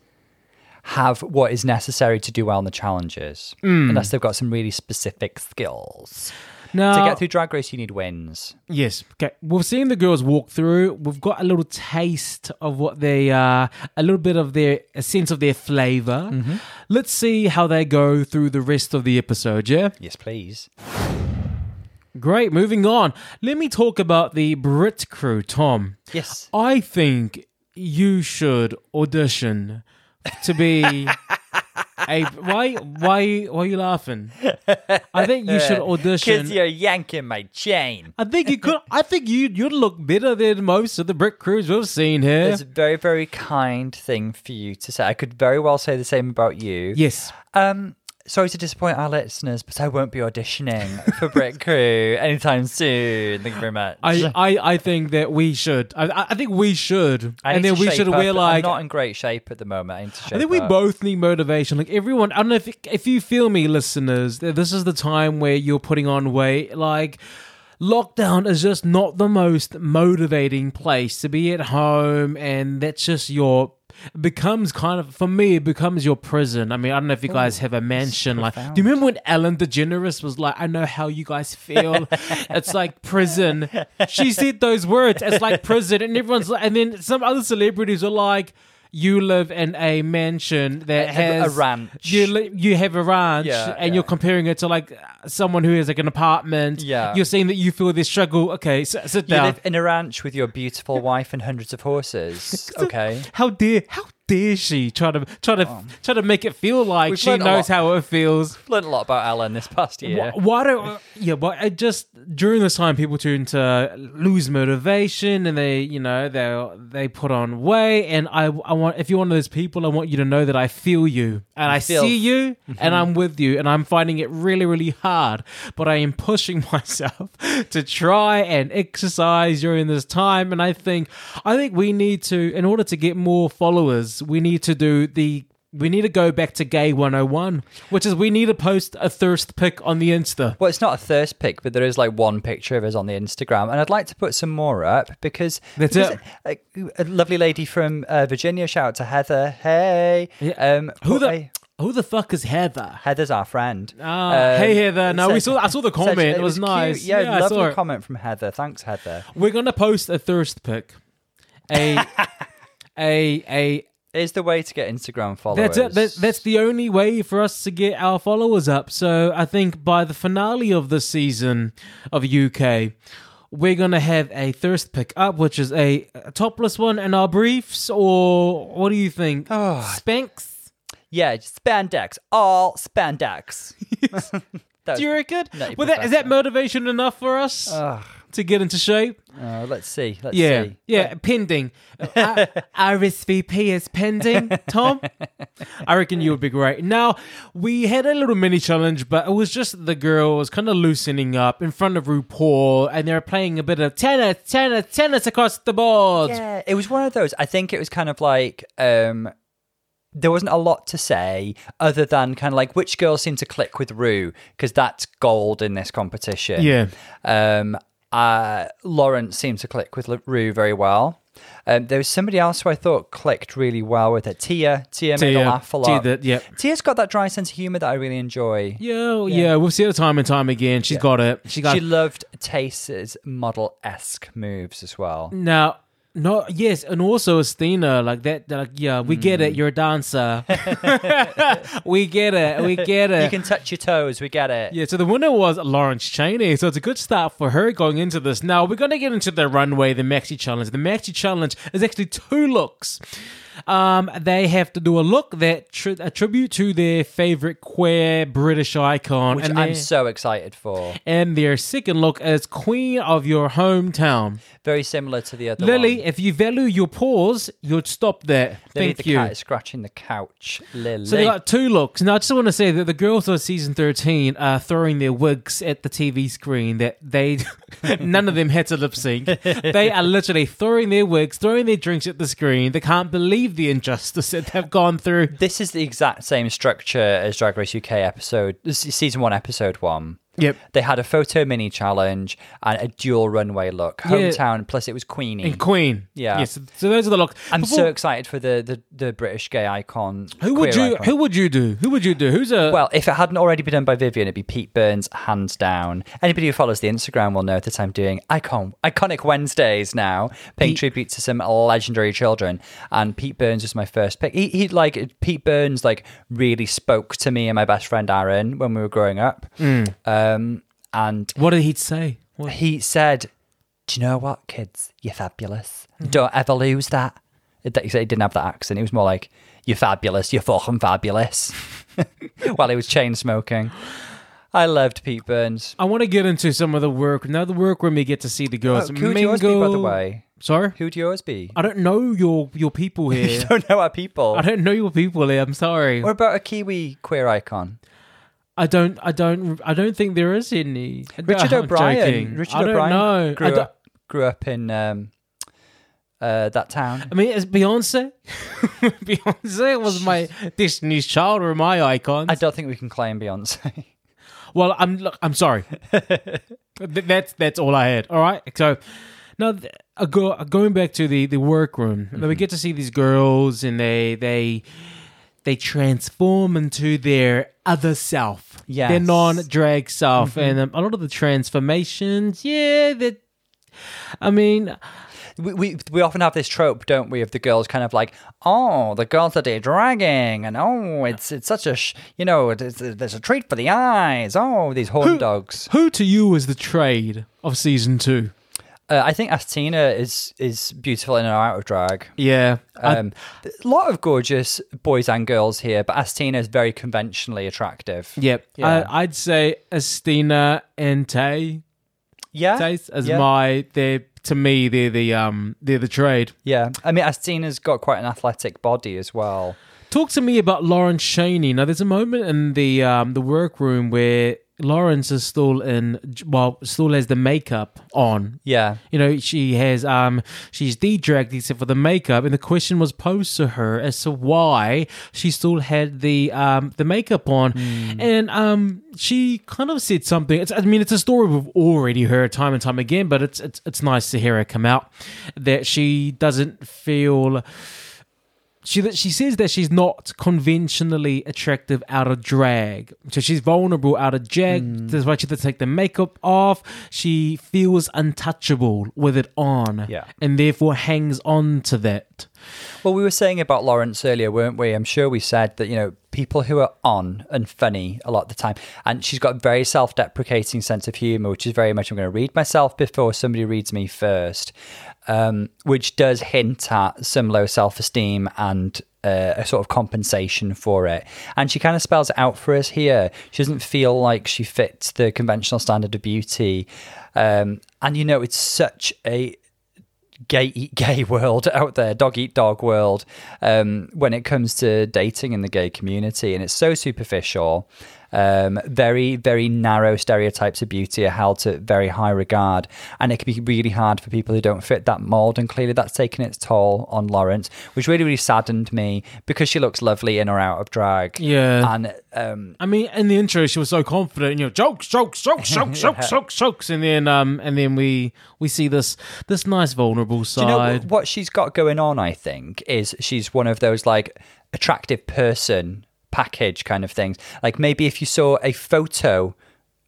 have what is necessary to do well in the challenges, hmm. unless they've got some really specific skills. Now to get through Drag Race, you need wins. Yes. Okay. We've seen the girls walk through. We've got a little taste of what they are, a little bit of their, a sense of their flavor. Mm-hmm. Let's see how they go through the rest of the episode, yeah? Yes, please. Great. Moving on. Let me talk about the Brit crew, Tom. Yes. I think you should audition to be a. Why? Why? Why are you laughing? I think you should audition. Because you're yanking my chain. I think you could. I think you you'd look better than most of the Brit Crews we've seen here. It's a very, very kind thing for you to say. I could very well say the same about you. Yes. Um, sorry to disappoint our listeners, but I won't be auditioning for Brit Crew (laughs) anytime soon. Thank you very much. I, I, I think that we should. I, I think we should, I and then we should up. wear like. I'm not in great shape at the moment. I need to shape I think we up. both need motivation. Like everyone, I don't know if if you feel me, listeners. This is the time where you're putting on weight. Like lockdown is just not the most motivating place to be at home, and that's just your. Becomes kind of for me it becomes your prison. I mean i don't know if you guys have a mansion like do you remember when ellen degeneres was like i know how you guys feel. (laughs) It's like prison. She said those words it's like prison and everyone's like and then some other celebrities are like you live in a mansion that has a ranch. You li- you have a ranch, Yeah, and yeah. you're comparing it to like someone who has like an apartment. Yeah. you're saying that you feel this struggle. Okay, s- sit You live in a ranch with your beautiful wife and hundreds of horses. (laughs) Okay. How dare how dare she try to try to try to make it feel like she knows how it feels. Learned a lot about Ellen this past year. Why, why don't yeah? But I just during this time, people tend to lose motivation, and they you know they they put on weight. And I I want if you're one of those people, I want you to know that I feel you and I feel- see you, Mm-hmm. (laughs) and I'm with you, and I'm finding it really really hard. But I am pushing (laughs) myself to try and exercise during this time, and I think I think we need to in order to get more followers, we need to do the we need to go back to Gay 101, which is we need to post a thirst pic on the Insta. Well, it's not a thirst pic, but there is like one picture of us on the Instagram, and I'd like to put some more up because That's because, it. like, a lovely lady from uh, Virginia. Shout out to Heather. Hey, Yeah. um, Who the a- Who the fuck is Heather? Heather's our friend. Ah, Um, hey Heather. No, we saw. I saw the comment. It, was, cute. nice. Yeah, I lovely saw it. comment from Heather. Thanks, Heather. We're gonna post a thirst pic. A, (laughs) a, a. Is the way to get Instagram followers. That's it. That, that's the only way for us to get our followers up. So I think by the finale of the season of UK, we're gonna have a thirst pick up, which is a, a topless one and our briefs, or what do you think? Oh. Spanx. yeah, spandex. All spandex. (laughs) Do you reckon? Well, that, is that motivation enough for us Ugh. To get into shape? Uh, let's see. Let's Yeah, see. yeah, pending. Uh, (laughs) RSVP is pending, Tom. (laughs) I reckon you would be great. Now, we had a little mini challenge, but it was just the girls kind of loosening up in front of RuPaul, and they were playing a bit of tennis, tennis, tennis across the board. Yeah, it was one of those. I think it was kind of like um there wasn't a lot to say other than kind of like which girls seem to click with Rue because that's gold in this competition. Yeah. Um, uh, Lawrence seemed to click with Rue very well. Um, there was somebody else who I thought clicked really well with it. Tia, Tia, made a Tia, laugh a Tia lot. that- yep. Tia's got that dry sense of humor that I really enjoy. Yeah, yeah, we've seen it time and time again. She's got it. She got She loved Tayce's model esque moves as well. Now, no, yes, and also Estina, like that, like, yeah, we get Mm. it. You're a dancer. (laughs) (laughs) we get it. We get it. You can touch your toes. We get it. Yeah, so the winner was Lawrence Chaney. So it's a good start for her going into this. Now we're gonna get into the runway, the Maxi Challenge. The Maxi Challenge is actually two looks. Um, they have to do a look that tri- a tribute to their favorite queer British icon, Which and, I'm their, so excited for. and their second look is Queen of Your Hometown. Very similar to the other Lily, one. if you value your pause, you'd stop there. Lily Thank the you. cat is scratching the couch. Lily. So they got two looks. Now I just want to say that the girls of season thirteen are throwing their wigs at the TV screen. That they, (laughs) none of them had to lip sync. (laughs) They are literally throwing their wigs, throwing their drinks at the screen. They can't believe the injustice that they've gone through. this is the exact same structure as Drag Race UK episode, season one, episode one. Yep. They had a photo mini challenge and a dual runway look. Hometown, plus it was Queenie. And Queen. Yeah. Yes. So those are the looks. I'm Before- so excited for the, the, the British gay icon. Who would queer you? icon. Who would you do? Who would you do? Who's a? Well, if it hadn't already been done by Vivienne, it'd be Pete Burns, hands down. Anybody who follows the Instagram will know that I'm doing icon iconic Wednesdays now, paying tribute to some legendary children. And Pete Burns was my first pick. He, he like Pete Burns like really spoke to me and my best friend Aaron when we were growing up. Mm. Um, and what did he say? What? he said, "Do you know what, kids? You're fabulous. Don't ever lose that." It- He said he didn't have that accent. He was more like, "You're fabulous. You're fucking fabulous." (laughs) While he was chain smoking, I loved Pete Burns. I want to get into some of the work. Now the workroom, we get to see the girls Oh, who would yours be, by the way? Sorry, Who'd yours be? I don't know your your people (laughs) You here. don't know our people. I don't know your people here. I'm sorry. What about a Kiwi queer icon? I don't. I don't. I don't think there is any. Richard I'm O'Brien. Richard I don't O'Brien know. grew up grew up in um, uh, that town. I mean, it's Beyonce. (laughs) Beyonce was my Destiny's Child or my icon. I don't think we can claim Beyonce. (laughs) Well, I'm look, I'm sorry. (laughs) That's that's all I had. All right. So now th- go going back to the the workroom. Mm-hmm. we get to see these girls, and they they they transform into their other self. Yes. their non-drag self, Mm-hmm. and um, a lot of the transformations. Yeah, that. I mean, we, we we often have this trope, don't we, of the girls kind of like, oh, the girls that are dragging, and oh, it's it's such a, sh- you know, it's, there's a treat for the eyes. Oh, these horn dogs. who to you was the trade of season two? Uh, I think Asttina is is beautiful in and out of drag. Yeah, Um, a lot of gorgeous boys and girls here, but Asttina is very conventionally attractive. Yep. Yeah. I, I'd say Estina and Tay. Yeah, Tayce as yeah. my they're to me they're the um they're the trade. yeah. I mean, Asttina's got quite an athletic body as well. Talk to me about Lauren Chaney. Now there's a moment in the um the workroom where Lawrence is still in well still has the makeup on. Yeah, You know, she has um she's de-dragged except for the makeup, and the question was posed to her as to why she still had the um the makeup on, and um she kind of said something. It's I mean it's a story we've already heard time and time again, but it's it's it's nice to hear her come out that she doesn't feel she that she says that she's not conventionally attractive out of drag, so she's vulnerable out of drag. Hmm. That's why she has to take the makeup off. She feels untouchable with it on, Yeah. and therefore hangs on to that. Well, we were saying about Lawrence earlier, weren't we? I'm sure we said that, you know, people who are on and funny a lot of the time, and she's got a very self deprecating sense of humor, which is very much, I'm going to read myself before somebody reads me first, um, which does hint at some low self esteem and uh, a sort of compensation for it. And she kind of spells it out for us here. She doesn't feel like she fits the conventional standard of beauty. Um, and, you know, it's such a gay eat gay (laughs) world out there, dog eat dog world, um, when it comes to dating in the gay community. And it's so superficial. Um, very, very narrow stereotypes of beauty are held to very high regard. And it can be really hard for people who don't fit that mold. And clearly that's taken its toll on Lawrence, which really, really saddened me because she looks lovely in or out of drag. Yeah. And um, I mean, in the intro, she was so confident, you know, jokes, jokes, jokes, jokes, jokes, (laughs) jokes, jokes, and then, um, and then we we see this this nice vulnerable Do you know side. what she's got going on? I think is she's one of those like attractive person package kind of things. Like maybe if you saw a photo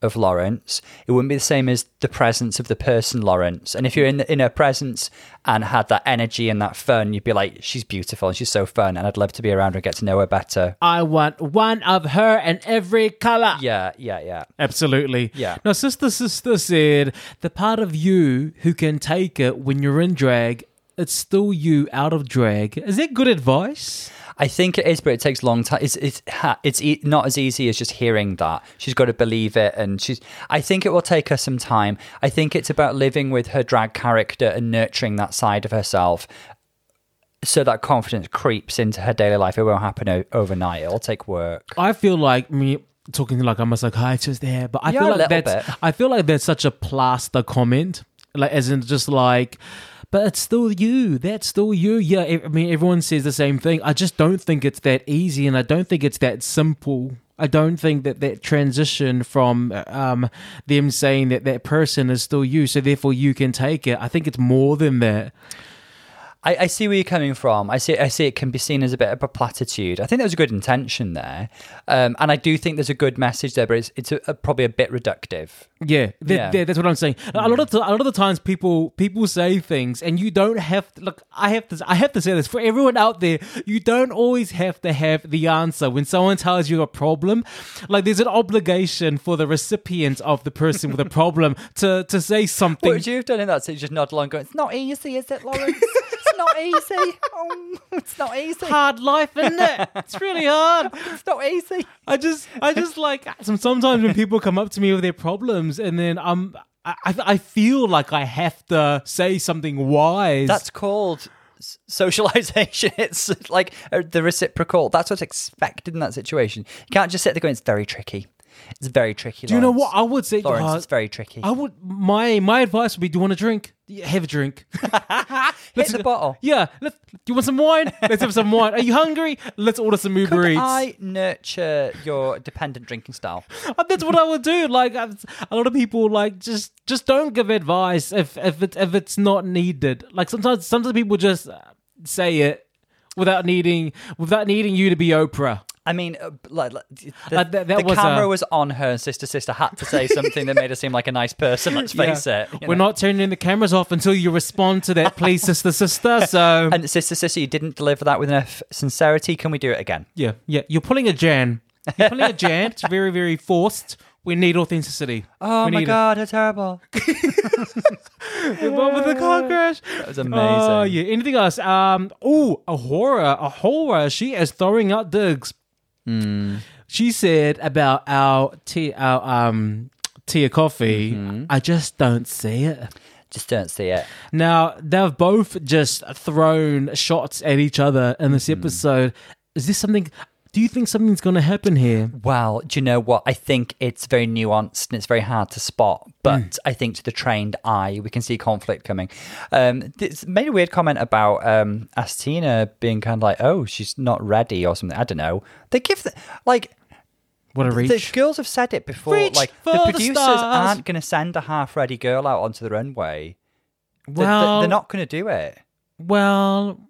of Lawrence, it wouldn't be the same as the presence of the person Lawrence. And if you're in in her presence and had that energy and that fun, you'd be like, she's beautiful and she's so fun, and I'd love to be around her and get to know her better. I want one of her in every color. Yeah, yeah, yeah. Absolutely. Yeah. Now, Sister Sister said the part of you who can take it when you're in drag, it's still you out of drag. Is that good advice? I think it is, but it takes a long time. It's it's it's e- not as easy as just hearing that. She's got to believe it, and she's. I think it will take her some time. I think it's about living with her drag character and nurturing that side of herself, so that confidence creeps into her daily life. It won't happen o- overnight. It'll take work. I feel like me talking like I'm a psychiatrist there, but I Yeah, feel like that's bit. I feel like that's such a plaster comment, like as in just like. But it's still you. That's still you. Yeah, I mean, everyone says the same thing. I just don't think it's that easy, and I don't think it's that simple. I don't think that that transition from um, them saying that that person is still you, so therefore you can take it. I think it's more than that. I, I see where you're coming from. I see. I see. It can be seen as a bit of a platitude. I think there was a good intention there, um, and I do think there's a good message there, but it's it's a, a- probably a bit reductive. Yeah, that, Yeah. that- that's what I'm saying. A lot of the, a lot of the times, people people say things, and you don't have to look. I have to I have to say this for everyone out there. You don't always have to have the answer when someone tells you a problem. Like there's an obligation for the recipient of the person with a problem (laughs) to to say something. What you have done in that? So you just nod along, going, "It's not easy, is it, Lawrence? it's not (laughs) easy. Oh, it's not easy. Hard life, isn't it? It's really hard. (laughs) It's not easy." I just, I just like some, sometimes when people come up to me with their problems, and then I'm, I, I I feel like I have to say something wise. That's called socialization. (laughs) It's like uh, the reciprocal. That's what's expected in that situation. You can't just sit there going, "It's very tricky. It's very tricky." Do you know what I would say? Lawrence, Uh, it's very tricky. I would. My my advice would be: Do you want a drink? Yeah, have a drink. (laughs) Hit the bottle. Yeah. Let's, do you want some wine? Let's have some wine. Are you hungry? Let's order some Uber Could Eats. I nurture your dependent drinking style? Uh, That's what I would do. Like a lot of people, like just just don't give advice if if it if it's not needed. Like sometimes sometimes people just uh, say it without needing without needing you to be Oprah. I mean, uh, like, like, the, Uh, that- that the was camera a- was on her, and sister sister had to say something that made her seem like a nice person. Let's face Yeah. it. you We're know. not turning the cameras off until you respond to that, please, sister, sister. (laughs) So And sister sister, you didn't deliver that with enough sincerity. Can we do it again? Yeah, yeah. You're pulling a Jan. You're pulling a Jan. It's very, very forced. We need authenticity. Oh we my need god, how terrible! (laughs) It. What with the car crash? That was amazing. Oh yeah. Anything else? Um. Oh, A'Whora. A horror. She is throwing out digs. Hmm. She said about our tea, our um tea or coffee. Mm-hmm. I just don't see it. Just don't see it. Now they've both just thrown shots at each other in this Mm-hmm. episode. Is this something? Do you think something's going to happen here? Well, do you know what? I think it's very nuanced and it's very hard to spot. But I think to the trained eye, we can see conflict coming. Um, it's made a weird comment about um, Asttina being kind of like, oh, she's not ready or something. I don't know. They give the, like What a reach. the girls have said it before. Reach like the the producers stars. aren't going to send a half-ready girl out onto the runway. Well- they're not going to do it. Well,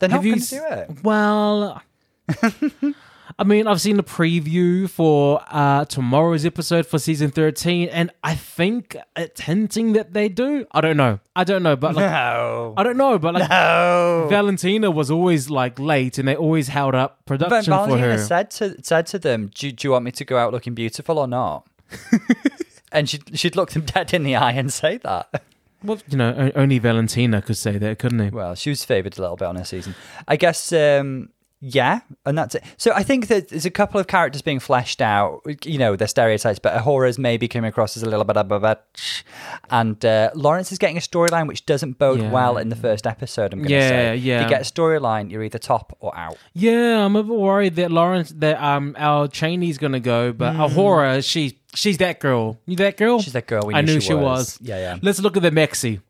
They're not going to do it. Well, (laughs) I mean, I've seen the preview for uh, tomorrow's episode for season 13, and I think it's hinting that they do. I don't know. I don't know, but like, No. I don't know, but like, No. Valentina was always like late, and they always held up But production for Valentina her. said to said to them, do, "Do you want me to go out looking beautiful or not?" (laughs) and she'd she'd look them dead in the eye and say that. well, you know, only Valentina could say that, couldn't he? Well, she was favoured a little bit on her season. I guess, um, yeah, and that's it. So I think that there's a couple of characters being fleshed out. You know, they're stereotypes, but A'Whora's maybe coming across as a little bit of a bitch. And uh, Lawrence is getting a storyline which doesn't bode Yeah. well in the first episode, I'm going to Yeah, say. yeah. yeah. You get a storyline, you're either top or out. Yeah, I'm a bit worried that Lawrence, that um, our Chaney's gonna go, but A'Whora, she she's that girl. You that girl? She's that girl we I knew knew she she was. was. Yeah, yeah. Let's look at the Mexi.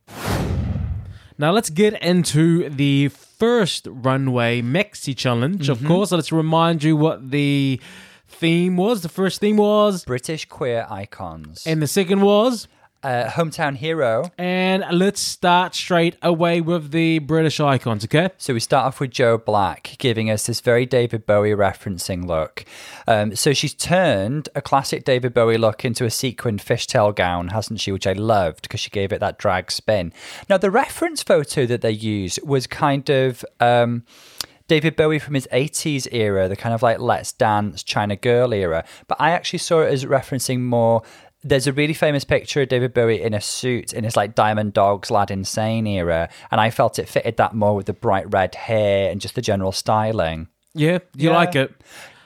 Now let's get into the first runway Mexi challenge. Mm-hmm. Of course, let's remind you what the theme was. The first theme was, British queer icons. and the second was, uh, hometown hero. and let's start straight away with the British icons. Okay. So we start off with Joe Black giving us this very David Bowie referencing look. Um, so she's turned a classic David Bowie look into a sequined fishtail gown, hasn't she? Which I loved because she gave it that drag spin. Now the reference photo that they used was kind of. Um, David Bowie from his 80s era, the kind of like Let's Dance China Girl era. But I actually saw it as referencing more. There's a really famous picture of David Bowie in a suit in his like Diamond Dogs Aladdin Sane era. And I felt it fitted that more with the bright red hair and just the general styling. Yeah, you Yeah. like it.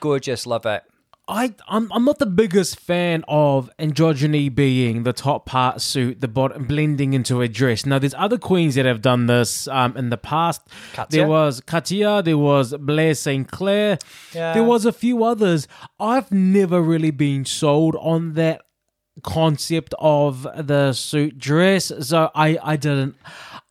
Gorgeous, love it. I I'm, I'm not the biggest fan of androgyny being the top part suit, the bottom blending into a dress. Now there's other queens that have done this um, in the past. Katya? There was Katya, there was Blair St. Clair, Yeah. there was a few others. I've never really been sold on that concept of the suit dress, so I I didn't.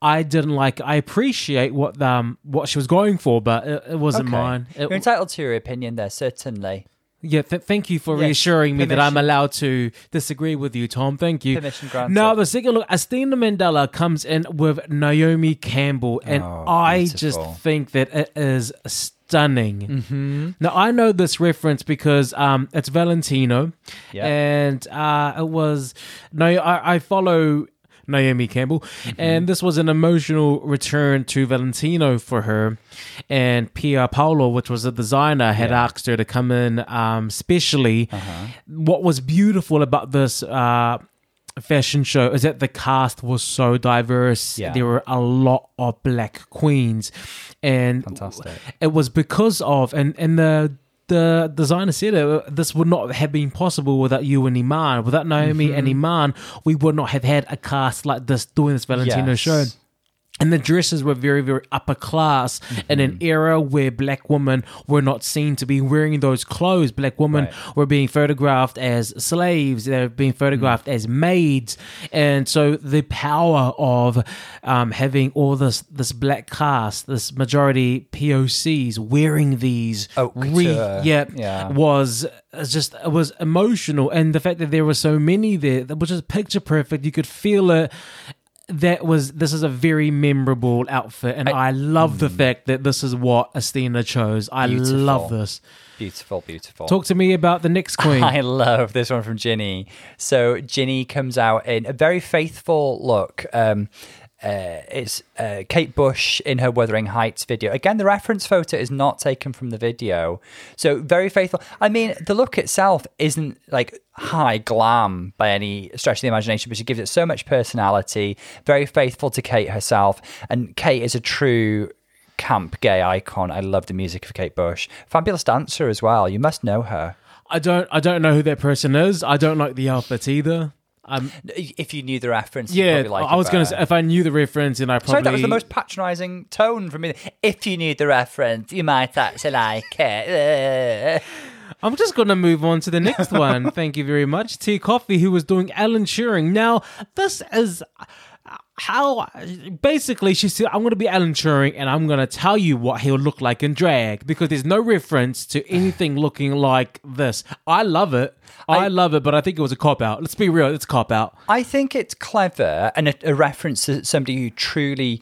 I didn't like. I appreciate what um what she was going for, but it, it wasn't Okay. mine. It- You're entitled to your opinion there, certainly. yeah, th- thank you for Yes, reassuring me that I'm allowed to disagree with you, Tom. Thank you. Permission granted. Now, the second look, Asttina Mandella comes in with Naomi Campbell, and Oh, I beautiful. just think that it is stunning. Mm-hmm. Now, I know this reference because um, it's Valentino, Yeah. and uh, it was no, I, I follow. Naomi Campbell, Mm-hmm. and this was an emotional return to Valentino for her. And Pierpaolo, which was a designer, had asked her to come in um, specially. Uh-huh. What was beautiful about this uh, fashion show is that the cast was so diverse. Yeah. There were a lot of black queens, and Fantastic. it was because of and and the. The designer said it, this would not have been possible without you and Iman. Without Naomi and Mm-hmm. Iman, we would not have had a cast like this doing this Valentino Yes. show. And the dresses were very, very upper class in an Mm-hmm. era where black women were not seen to be wearing those clothes. Black women Right. were being photographed as slaves, they were being photographed Mm. as maids. And so the power of um, having all this this black cast, this majority POCs wearing these Haute couture. yeah, Yeah. was uh, just it was emotional and the fact that there were so many there that was just picture perfect you could feel it that was this is a very memorable outfit and i, love the fact that this is what Asttina chose i Beautiful. love this Beautiful, beautiful. talk to me about the next (laughs) queen I love this one from Ginny. So Ginny comes out in a very faithful look. Um, uh, it's uh, Kate Bush in her Wuthering Heights video. Again, the reference photo is not taken from the video. So very faithful. I mean, the look itself isn't like high glam by any stretch of the imagination, but she gives it so much personality. Very faithful to Kate herself. And Kate is a true camp gay icon. I love the music of Kate Bush. Fabulous dancer as well. You must know her. i don't i don't know who that person is i don't like the outfit either um If you knew the reference, yeah probably like i was gonna say if i knew the reference and i probably Sorry, that was the most patronising tone from me. If you knew the reference, you might actually like it. (laughs) I'm just going to move on to the next one. (laughs) Thank you very much. Tia Kofi, who was doing Alan Turing. Now, this is how basically she said, I'm going to be Alan Turing and I'm going to tell you what he'll look like in drag because there's no reference to anything (sighs) looking like this. I love it. I, love it, but I think it was a cop out. Let's be real, it's a cop out. I think it's clever and a, a reference to somebody who truly,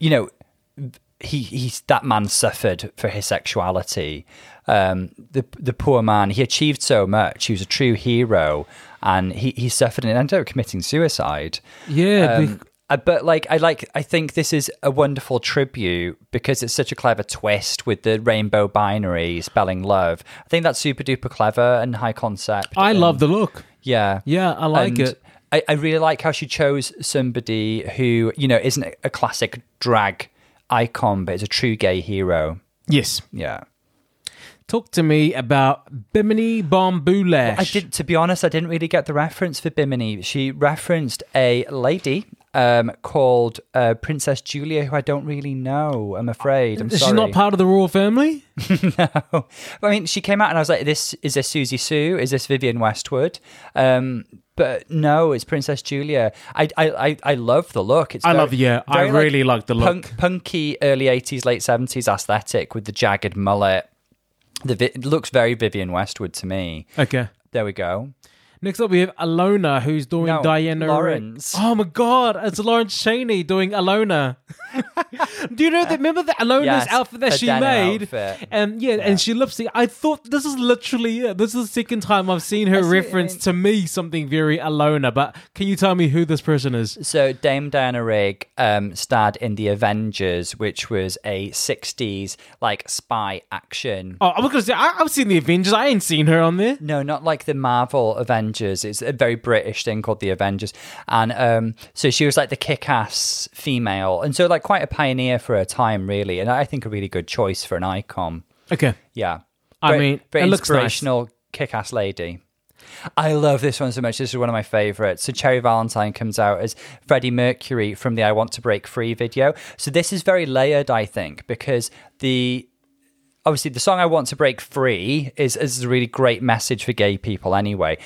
you know, he he's that man suffered for his sexuality. Um, the the poor man, he achieved so much. He was a true hero, and he, he suffered and ended up committing suicide. Yeah, Um, Uh, but like I like I think this is a wonderful tribute because it's such a clever twist with the rainbow binary spelling love. I think that's super duper clever and high concept. I and- love the look. yeah Yeah, I like And it. I, I really like how she chose somebody who you know isn't a classic drag icon, but is a true gay hero. Yes. Yeah. Talk to me about Bimini Bon Boulash. I did. To be honest, I didn't really get the reference for Bimini. She referenced a lady um, called uh, Princess Julia, who I don't really know. I'm afraid. I'm Is sorry. she not part of the royal family? (laughs) no. I mean, she came out and I was like, "This is this Siouxsie Sioux? Is this Vivienne Westwood?" Um, but no, it's Princess Julia. I I I, I love the look. It's I very- love- yeah, I very, like, really like the look. Punk, punky early '80s, late '70s aesthetic with the jagged mullet. The it looks very Vivienne Westwood to me. Okay. There we go. Next up, we have Alona, who's doing No, Diana. Lawrence. Oh my god, it's Lawrence Chaney doing Alona. (laughs) Do you know that? Remember the Alona's Yes, outfit that she made? outfit. And yeah, and she lip. I thought this is literally it. This is the second time I've seen her see, I reference mean- to me something very Alona. But can you tell me who this person is? So Dame Diana Rigg um, starred in The Avengers, which was a '60s like spy action. Oh, I was gonna say I, I've seen the Avengers. I ain't seen her on there. No, not like the Marvel Avengers. It's a very British thing called the Avengers, and um, so she was like the kick-ass female, and so like quite a pioneer for her time, really. And I think a really good choice for an icon. Okay. Yeah, I Very- mean, very it looks nice. inspirational, kick-ass lady. I love this one so much. This is one of my favorites. So Cherry Valentine comes out as Freddie Mercury from the "I Want to Break Free" video. So this is very layered, I think, because the obviously the song I Want to Break Free is, is a really great message for gay people anyway.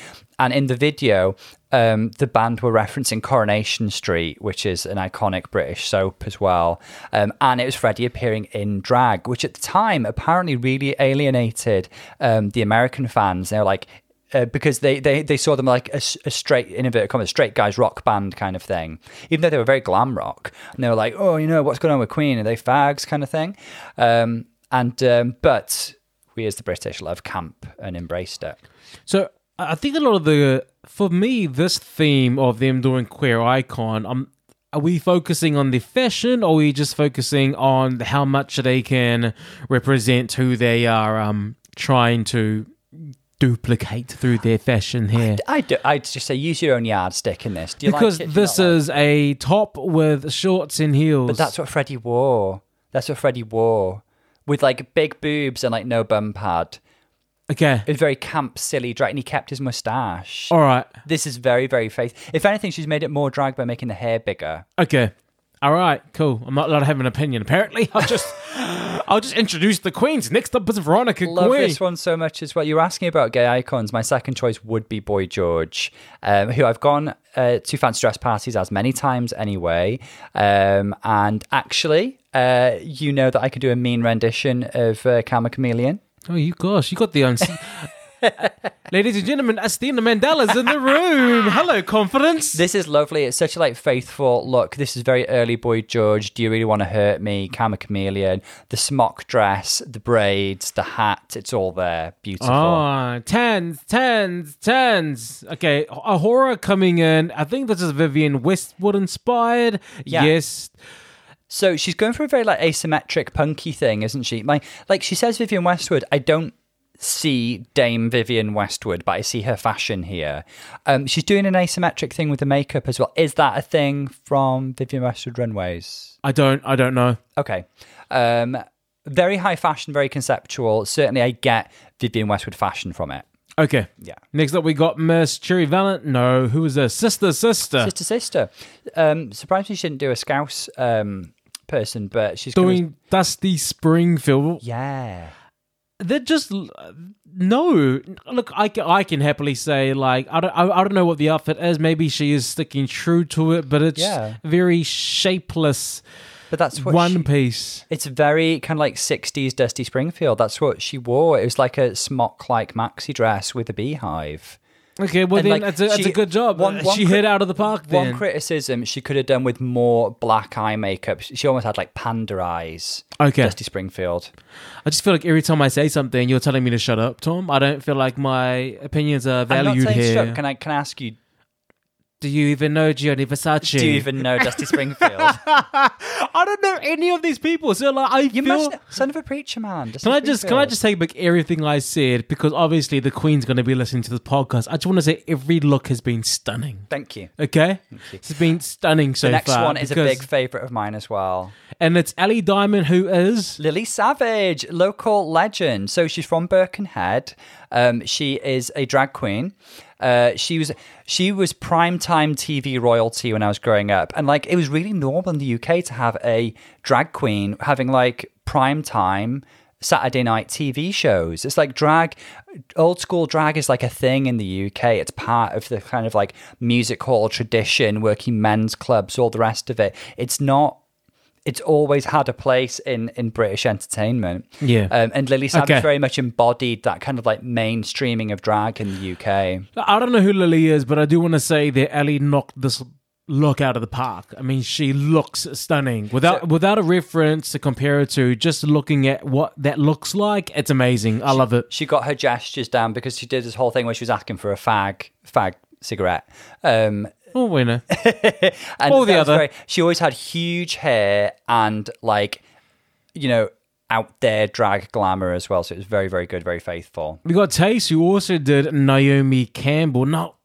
And in the video, um, the band were referencing Coronation Street, which is an iconic British soap as well. Um, and it was Freddie appearing in drag, which at the time apparently really alienated um, the American fans. They were like, uh, because they, they, they saw them like a straight, in inverted commas, straight guys rock band kind of thing, even though they were very glam rock. And they were like, oh, you know, what's going on with Queen? Are they fags kind of thing? Um, and, um, but we as the British love camp and embraced it. So I I think a lot of the for me this theme of them doing queer icon, um, are we focusing on the fashion, or are we just focusing on how much they can represent who they are um trying to duplicate through their fashion here? I do, I'd just say use your own yardstick in this. Do you Because like it? Do you this not like is a top with shorts and heels. But that's what Freddie wore. That's what Freddie wore. With like big boobs and like no bum pad. Okay. It was very camp, silly drag, and he kept his mustache. All right. This is very, very faith. If anything, she's made it more drag by making the hair bigger. Okay. All right. Cool. I'm not allowed to have an opinion. Apparently, I'll just (laughs) I'll just introduce the queens. Next up is Veronica Love this one so much as well. You're asking about gay icons. My second choice would be Boy George, um, who I've gone uh, to fancy dress parties as many times anyway. Um, and actually, uh, you know that I could do a mean rendition of uh, Karma Chameleon. Oh, you gosh, you got the uns. (laughs) Ladies and gentlemen, Asttina Mandella's in the room. Hello, confidence. This is lovely. It's such a like faithful look. This is very early Boy George. Do you really want to hurt me? Karma Chameleon. The smock dress, the braids, the hat. It's all there. Beautiful. Oh, tens, tens, tens. Okay, A'Whora coming in. I think this is Vivienne Westwood inspired. Yeah. Yes. So she's going for a very like asymmetric punky thing, isn't she? My like she says Vivienne Westwood. I don't see Dame Vivienne Westwood, but I see her fashion here. Um, she's doing an asymmetric thing with the makeup as well. Is that a thing from Vivienne Westwood runways? I don't. I don't know. Okay. Um, very high fashion, very conceptual. Certainly, I get Vivienne Westwood fashion from it. Okay. Yeah. Next up, we got Miss Cherry Valent. No, who is this? Sister, sister. Sister, sister. Um, surprised she didn't do a Scouse um, person, but she's Doing Dusty Springfield. yeah. they're just no look I can, I can happily say like I don't I, I don't know what the outfit is maybe she is sticking true to it but it's Yeah. very shapeless But that's what one she- piece It's very kind of like 60s Dusty Springfield. That's what she wore. It was like a smock like maxi dress with a beehive. Okay, well And, then like, that's, a, that's she- a good job. one- one she cri- hit out of the park then. One criticism she could have done with more black eye makeup. She almost had like panda eyes. Okay. Dusty Springfield. I just feel like every time I say something, you're telling me to shut up, Tom. I don't feel like my opinions are I'm not valued saying here. shut. Can I can I ask you? Do you even know Gianni Versace? Do you even know Dusty Springfield? (laughs) I don't know any of these people. So like, I You feel. must son of a preacher man. Dusty Can I just can I just take back everything I said because obviously the Queen's going to be listening to this podcast. I just want to say every look has been stunning. Thank you. Okay, it's been stunning so far. The next far. one is a big favorite of mine as well. and it's Ellie Diamond who is Lily Savage, local legend. So she's from Birkenhead. Um, she is a drag queen. Uh, she was she was primetime TV royalty when I was growing up, and like it was really normal in the UK to have a drag queen having like primetime Saturday night TV shows. It's like drag, old school drag is like a thing in the UK. It's part of the kind of like music hall tradition, working men's clubs, all the rest of it. It's not it's always had a place in in British entertainment. Yeah. Um, and Lily Savage Okay. very much embodied that kind of like mainstreaming of drag in the UK. I don't know who Lily is, but I do want to say that Ellie knocked this look out of the park. I mean, she looks stunning without So- without a reference to compare it to. Just looking at what that looks like, it's amazing. I love it. She got her gestures down because she did this whole thing where she was asking for a fag fag cigarette. Um, Oh, winner. (laughs) and Or the that was other. very- she always had huge hair and like, you know, out there drag glamour as well. So it was very, very good, very faithful. We got Tayce, who also did Naomi Campbell. Now,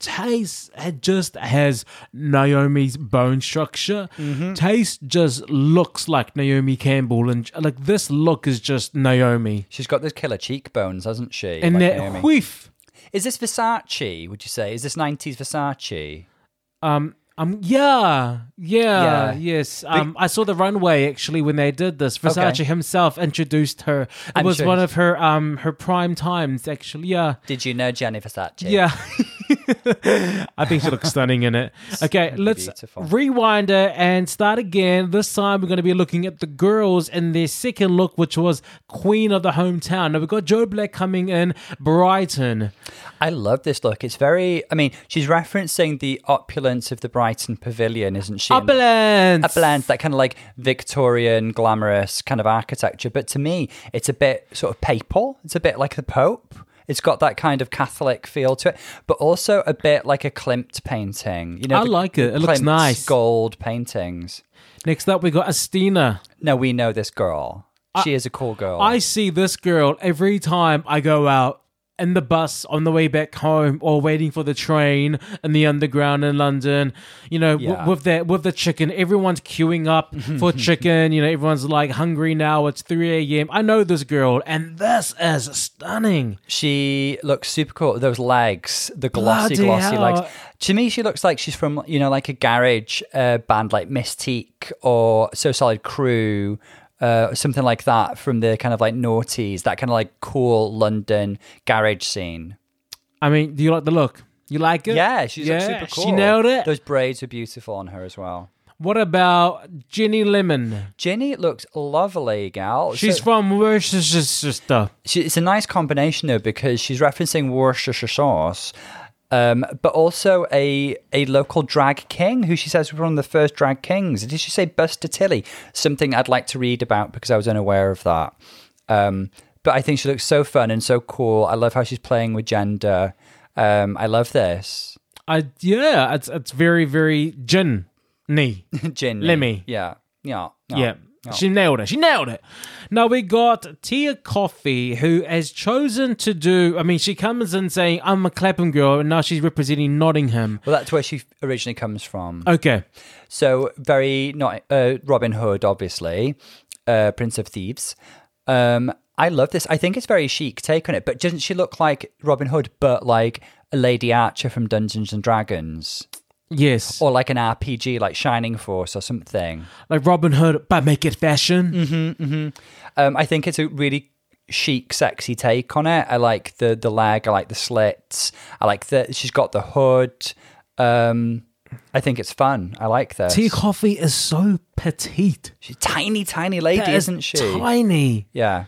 Tayce had just has Naomi's bone structure. Mm-hmm. Tayce just looks like Naomi Campbell, and like this look is just Naomi. She's got those killer cheekbones, hasn't she? And Like that Naomi. whiff. Is this Versace? Would you say? Is this nineties Versace? Um, um, yeah, yeah, Yeah. yes. Um, I saw the runway actually when they did this. Versace Okay. himself introduced her. It I'm was sure one of her um her prime times actually. Yeah. Did you know Gianni Versace? Yeah. (laughs) (laughs) I think she looks stunning in it. (laughs) Okay, let's beautiful. rewind it and start again. This time we're going to be looking at the girls in their second look, which was Queen of the Hometown. Now we've got Joe Black coming in, Brighton. I love this look. It's very. I mean, she's referencing the opulence of the Brighton Pavilion, isn't she? Uplands. Uplands, that kind of like Victorian, glamorous kind of architecture. But to me, it's a bit sort of papal. It's a bit like the Pope. It's got that kind of Catholic feel to it, but also a bit like a Klimt painting. You know, I like it. It looks Klimt's nice. Gold paintings. Next up, we got Asttina. No, we know this girl. She is a cool girl. I see this girl every time I go out in the bus on the way back home or waiting for the train in the underground in London. You know, w- with that with the chicken, everyone's queuing up for (laughs) chicken. You know, everyone's like hungry now. It's three a.m. I know this girl, and this is stunning. She looks super cool. Those legs, the glossy, Bloody glossy hell. legs. To me, she looks like she's from, you know, like a garage uh, band like Mis-Teeq or So Solid Crew, uh, something like that from the kind of like noughties, that kind of like cool London garage scene. I mean, do you like the look? You like it? Yeah, she's like, super cool. She nailed it. Those braids are beautiful on her as well. What about Ginny Lemon? Ginny looks lovely, gal. She's So- from Worcestershire. she, it's a nice combination though because she's referencing Worcestershire sauce, um, but also a a local drag king who she says was one of the first drag kings. Did she say Vesta Tilley? Something I'd like to read about because I was unaware of that. Um, but I think she looks so fun and so cool. I love how she's playing with gender. Um, I love this. I yeah, it's it's very very gin knee. Ginny. Lemmy. Yeah. Yeah. Yeah. She nailed it. She nailed it. Now we got Tia Kofi, who has chosen to do. I mean, she comes in saying, "I'm a Clapham girl," and now she's representing Nottingham. Well, that's where she originally comes from. Okay, So very not uh, Robin Hood, obviously, uh, Prince of Thieves. Um, I love this. I think it's very chic take on it. But doesn't she look like Robin Hood, but like a Lady Archer from Dungeons and Dragons, yes, or like an RPG, like Shining Force or something? like Robin Hood, but make it fashion. Um, I think it's a really chic, sexy take on it. I like the the leg. I like the slits. I like that she's got the hood. Um, I think it's fun. I like this. Tia Kofi is so petite, She's a tiny, tiny lady, is isn't she? Tiny. Yeah.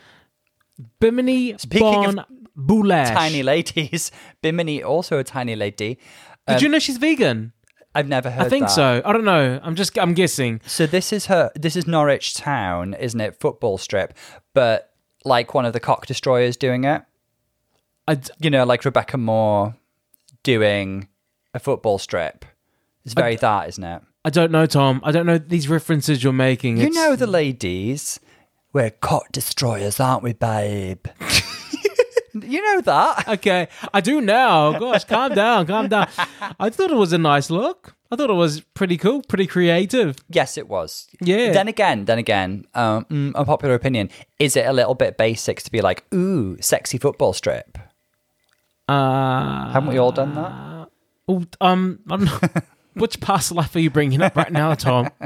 Bimini Speaking Bon Boulash. tiny ladies. (laughs) Bimini, also a tiny lady. Did you know she's vegan? I've never heard I think that. so. I don't know. I'm just I'm guessing. So this is her. This is Norwich Town, isn't it? Football strip, but like one of the cock destroyers doing it. I d- You know, like Rebecca Moore doing a football strip. It's very that, isn't it? I don't know, Tom. I don't know these references you're making. You It's- know the ladies. We're cock destroyers, aren't we, babe? (laughs) you know that. (laughs) Okay, I do now. Gosh, calm down, calm down. I thought it was a nice look. I thought it was pretty cool, pretty creative. Yes, it was. Yeah. Then again, then again, um, mm, unpopular opinion. Is it a little bit basic to be like, ooh, sexy football strip? Uh, Haven't we all done that? oh, um, I don't know. (laughs) Which past life are you bringing up right now, Tom? (laughs)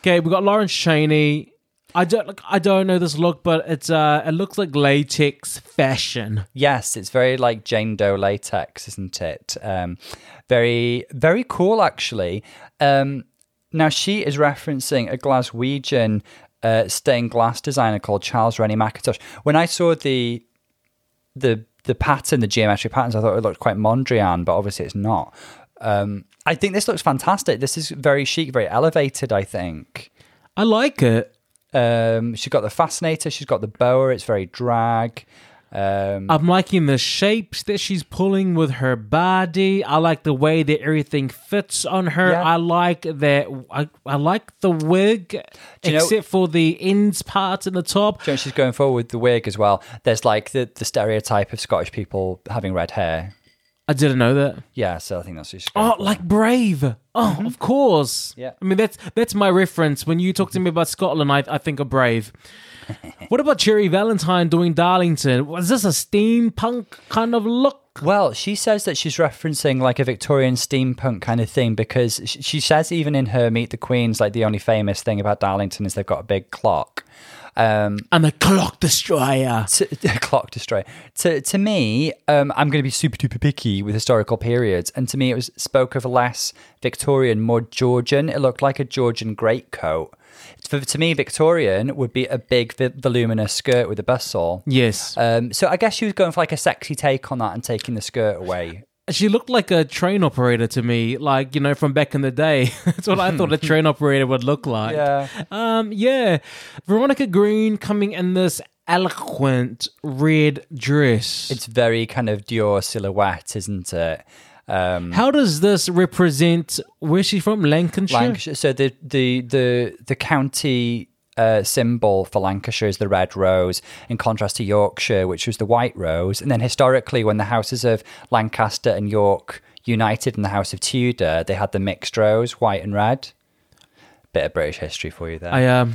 Okay, we've got Lawrence Chaney. I don't, like, I don't know this look, but it's uh, it looks like latex fashion. Yes, it's very like Jane Doe latex, isn't it? Um, very, very cool, actually. Um, now, she is referencing a Glaswegian uh, stained glass designer called Charles Rennie Mackintosh. When I saw the the the pattern, the geometric patterns, I thought it looked quite Mondrian, but obviously it's not. Um, I think this looks fantastic. This is very chic, very elevated. I think. I like it. Um, she's got the fascinator. She's got the boa. It's very drag. Um, I'm liking the shapes that she's pulling with her body. I like the way that everything fits on her. Yeah. I like that. I, I like the wig, you know- except for the ends part in the top. You know she's going forward with the wig as well. There's like the, the stereotype of Scottish people having red hair. I didn't know that. Yeah, so I think that's she's going Oh, for. like Brave. Oh, of mm-hmm. course. Yeah. I mean, that's that's my reference. When you talk to me about Scotland, I, I think of Brave. (laughs) what about Cherry Valentine doing Darlington? Was this a steampunk kind of look? Well, she says that she's referencing like a Victorian steampunk kind of thing because she says even in her Meet the Queens, like the only famous thing about Darlington is they've got a big clock. Um, And the clock destroyer. to, (laughs) clock destroy. To to me, um, I'm going to be super duper picky with historical periods, and to me, it was spoke of less Victorian, more Georgian. It looked like a Georgian greatcoat. For, to me, Victorian would be a big voluminous skirt with a bustle. Yes. Um, so I guess she was going for like a sexy take on that and taking the skirt away. She looked like a train operator to me, like, you know, from back in the day. (laughs) That's what I thought a train (laughs) operator would look like. Yeah. Um, yeah. Veronica Green coming in this eloquent red dress. It's very kind of Dior silhouette, isn't it? Um, How does this represent where's she from? Lancashire? Lancashire. So the the the the county uh, symbol for Lancashire is the red rose, in contrast to Yorkshire, which was the white rose. And then historically, when the houses of Lancaster and York united in the House of Tudor, they had the mixed rose, white and red. Bit of British history for you there. I um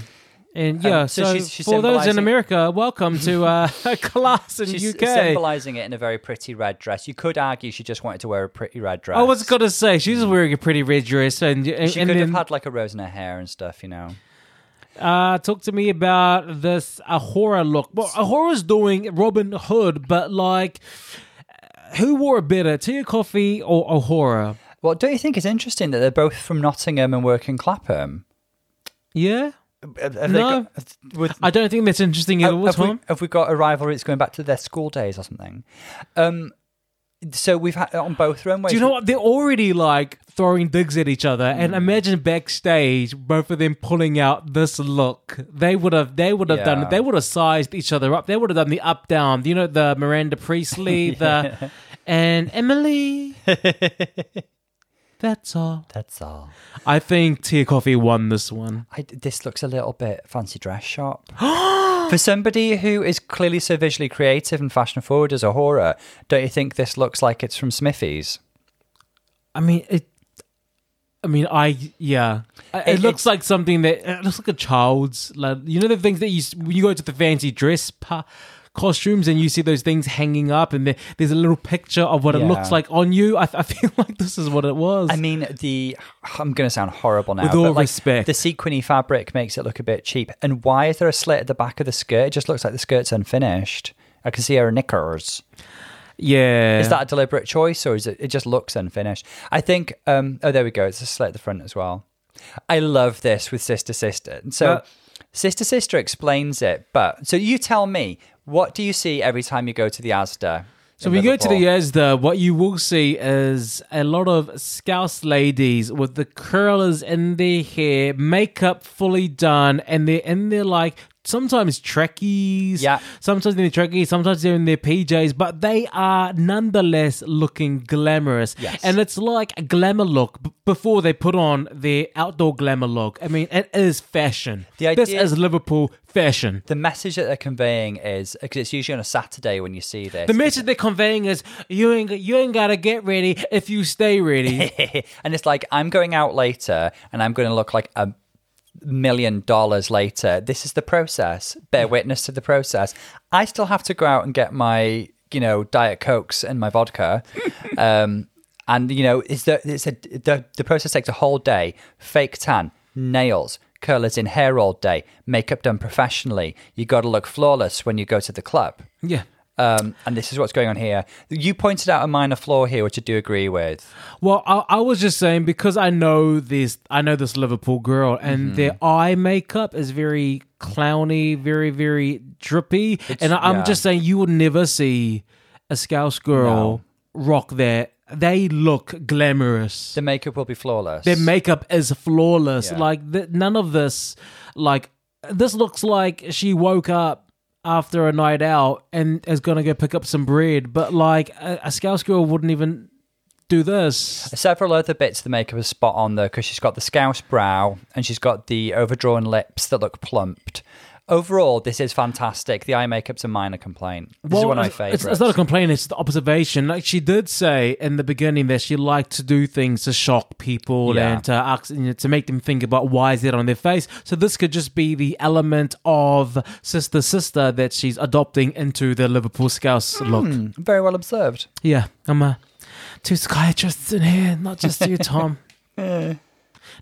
and yeah, Um, so so, she's- she's for those in America, welcome to uh, (laughs) a class in She's UK. symbolising it in a very pretty red dress. You could argue she just wanted to wear a pretty red dress. I was gonna say she's wearing a pretty red dress, and, and, She and could then have had like a rose in her hair and stuff, you know. Uh, talk to me about this A'Whora look. Well, A'Whora's doing Robin Hood, but like, who wore it better, Tia Kofi or A'Whora? Well, don't you think it's interesting that they're both from Nottingham and work in Clapham? Yeah, Have, have No. got, with, I don't think that's interesting at all, have, we, have we got a rivalry that's going back to their school days or something? Um, so we've had on both runways. Do you know what? They're already like throwing digs at each other, and mm. imagine backstage, both of them pulling out this look. They would have, they would have Yeah. done, they would have sized each other up. They would have done the up down. You know, the Miranda Priestly, (laughs) the and Emily. (laughs) That's all. That's all. I think Tia Kofi won this one. I, this looks a little bit fancy dress shop. (gasps) (gasps) For somebody who is clearly so visually creative and fashion forward as A'Whora, don't you think this looks like it's from Smithies? I mean, it. I mean, I yeah. It, It- looks like something that it looks like a child's. Like you know the things that you when you go to the fancy dress pa- costumes and you see those things hanging up, and there's a little picture of what it looks like on you. I, I feel (laughs) like this is what it was. I mean, the I'm going to sound horrible now, With all but like respect. the sequiny fabric makes it look a bit cheap. And why is there a slit at the back of the skirt? It just looks like the skirt's unfinished. I can see her knickers. yeah, Is that a deliberate choice, or is it? It just looks unfinished. I think. Um, oh, there we go. It's a slit at the front as well. I love this with sister sister. And so Uh, Sister Sister explains it, but so you tell me, what do you see every time you go to the Asda? So we go to the Asda, what you will see is a lot of Scouse ladies with the curlers in their hair, makeup fully done, and they're in their like sometimes trekkies, Yeah. sometimes they're trekkies, sometimes they're in their PJs, but they are nonetheless looking glamorous. Yes. And it's like a glamour look b- before they put on their outdoor glamour look. I mean, it is fashion. The idea, this is Liverpool fashion. The message that they're conveying is because it's usually on a Saturday when you see this. The message they're conveying is you ain't you ain't gotta get ready if you stay ready. (laughs) and it's like I'm going out later and I'm going to look like a million dollars later. This is the process. Bear witness to the process. I still have to go out and get my, you know, diet cokes and my vodka. (laughs) um, and you know, it's the it's a the the process takes a whole day. Fake tan, nails, curlers in hair all day, makeup done professionally. You got to look flawless when you go to the club. yeah. Um, and this is what's going on here. You pointed out a minor flaw here, which I do agree with. Well, I, I was just saying because I know this, I know this Liverpool girl, and their eye makeup is very clowny, very very drippy, and I, I'm yeah. just saying you would never see a Scouse girl rock that. They look glamorous. The makeup will be flawless. Their makeup is flawless. Yeah. Like none of this, like this looks like she woke up after a night out and is gonna go pick up some bread. But like a, a Scouse girl wouldn't even do this. Several other bits of the makeup is spot on though, because she's got the scouse brow and she's got the overdrawn lips that look plumped. Overall, this is fantastic. The eye makeup's a minor complaint. This is one of my favorites. It's, it's not a complaint; it's the observation. Like she did say in the beginning that she liked to do things to shock people Yeah. and to ask, you know, to make them think about why is it on their face. So this could just be the element of sister sister that she's adopting into the Liverpool Scouse hmm, look. Very well observed. Yeah, I'm a two psychiatrists in here, not just you, (laughs) Tom.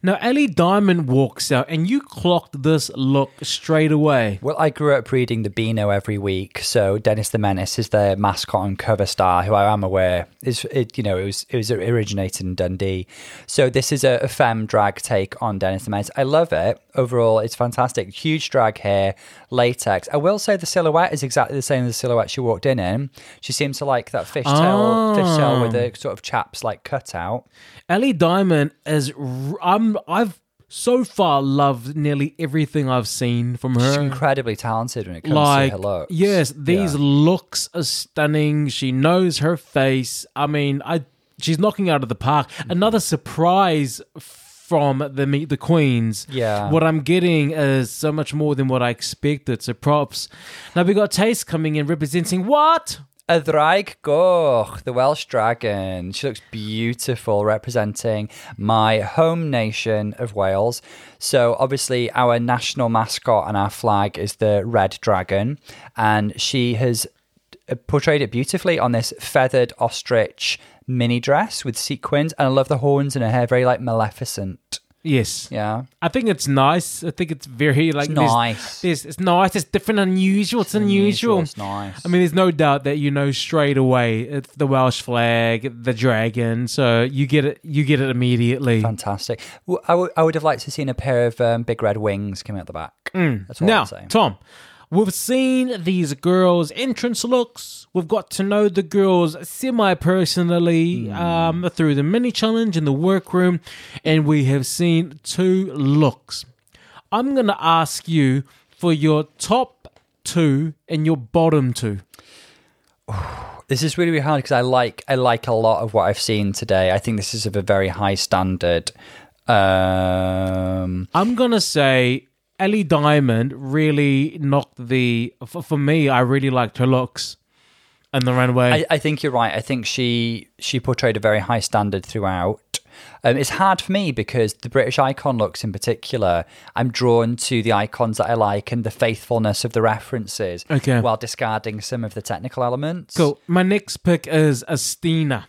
Now, Ellie Diamond walks out, and you clocked this look straight away. Well, I grew up reading the Beano every week, so Dennis the Menace is their mascot and cover star, who I am aware is it. You know, it was it was originated in Dundee. So this is a, a femme drag take on Dennis the Menace. I love it. Overall, it's fantastic. Huge drag hair, latex. I will say the silhouette is exactly the same as the silhouette she walked in in. She seems to like that fishtail, fishtail with ah. the sort of chaps like cut out. Ellie Diamond is. r- I'm. I've so far loved nearly everything I've seen from She's her. incredibly talented when it comes like to her looks. yes, these Yeah. looks are stunning. She knows her face. I mean, I she's knocking out of the park. Mm-hmm. Another surprise from the Meet the Queens. Yeah. what I'm getting is so much more than what I expected. So props. Now we got Tayce coming in representing what? Y Ddraig Goch, the Welsh dragon. She looks beautiful, representing my home nation of Wales. So, obviously, our national mascot and our flag is the red dragon, and she has uh, portrayed it beautifully on this feathered ostrich mini dress with sequins. And I love the horns in her hair, very like Maleficent. Yes. Yeah. I think it's nice. I think it's very like there's- nice. There's, it's nice. It's different, unusual. It's unusual. It's nice. I mean, there's no doubt that you know straight away it's the Welsh flag, the dragon. So you get it. You get it immediately. Fantastic. W- I would- I would have liked to have seen a pair of um, big red wings coming out the back. That's all Now, I'm saying. Tom, we've seen these girls' entrance looks. We've got to know the girls semi personally Hmm. um, through the mini challenge in the workroom, and we have seen two looks. I'm going to ask you for your top two and your bottom two. (sighs) This is really, really hard because I like I like a lot of what I've seen today. I think this is of a very high standard. Um, I'm gonna say Ellie Diamond really knocked the. For, for me, I really liked her looks and the runway. I, I think you're right. I think she she portrayed a very high standard throughout. Um, it's hard for me because the British icon looks in particular, I'm drawn to the icons that I like and the faithfulness of the references, Okay. while discarding some of the technical elements. Cool. My next pick is Asttina.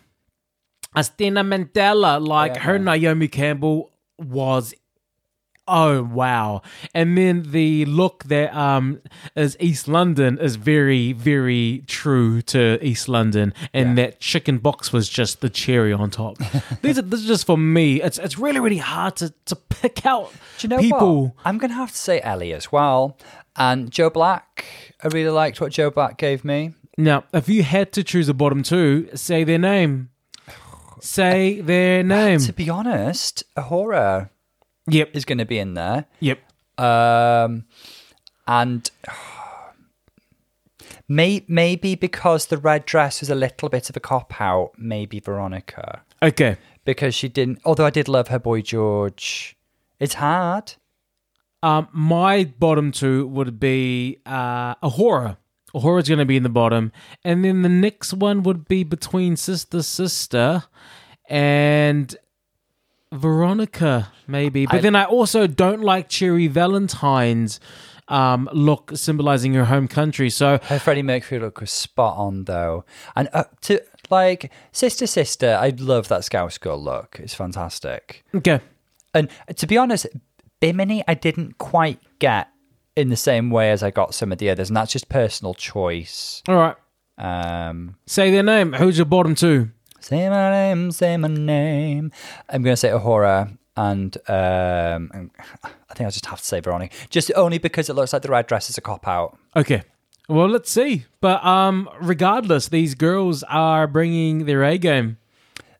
Asttina Mandella, like her Naomi Campbell was oh wow. And then the look that um is East London is very, very true to East London. And that chicken box was just the cherry on top. (laughs) These are this is just for me. It's it's really, really hard to, to pick out you know people. what? I'm going to have to say Ellie as well. And Joe Black, I really liked what Joe Black gave me. Now, if you had to choose a bottom two, say their name. (sighs) Say their name. To be honest, A'Whora Yep. is going to be in there. Yep. Um, and may, maybe because the red dress was a little bit of a cop out, maybe Veronica. Okay. Because she didn't, although I did love her boy George. It's hard. Um, my bottom two would be uh, A'Whora. A'Whora's going to be in the bottom, and then the next one would be between Sister Sister and Veronica, maybe. But I- then I also don't like Cherry Valentine's um, look symbolizing your home country. So Her Freddie Mercury look was spot on though, and uh, to like sister sister, I love that Scouse girl look. It's fantastic. okay, And to be honest, Bimini I didn't quite get in the same way as I got some of the others, and that's just personal choice. all right. Um, Say their name. Who's your bottom two? Say my name, say my name. I'm gonna say A'Whora, and um, I think I just have to say Veronica, just only because it looks like the red dress is a cop out. Okay. Well, let's see. But um, regardless, these girls are bringing their A game.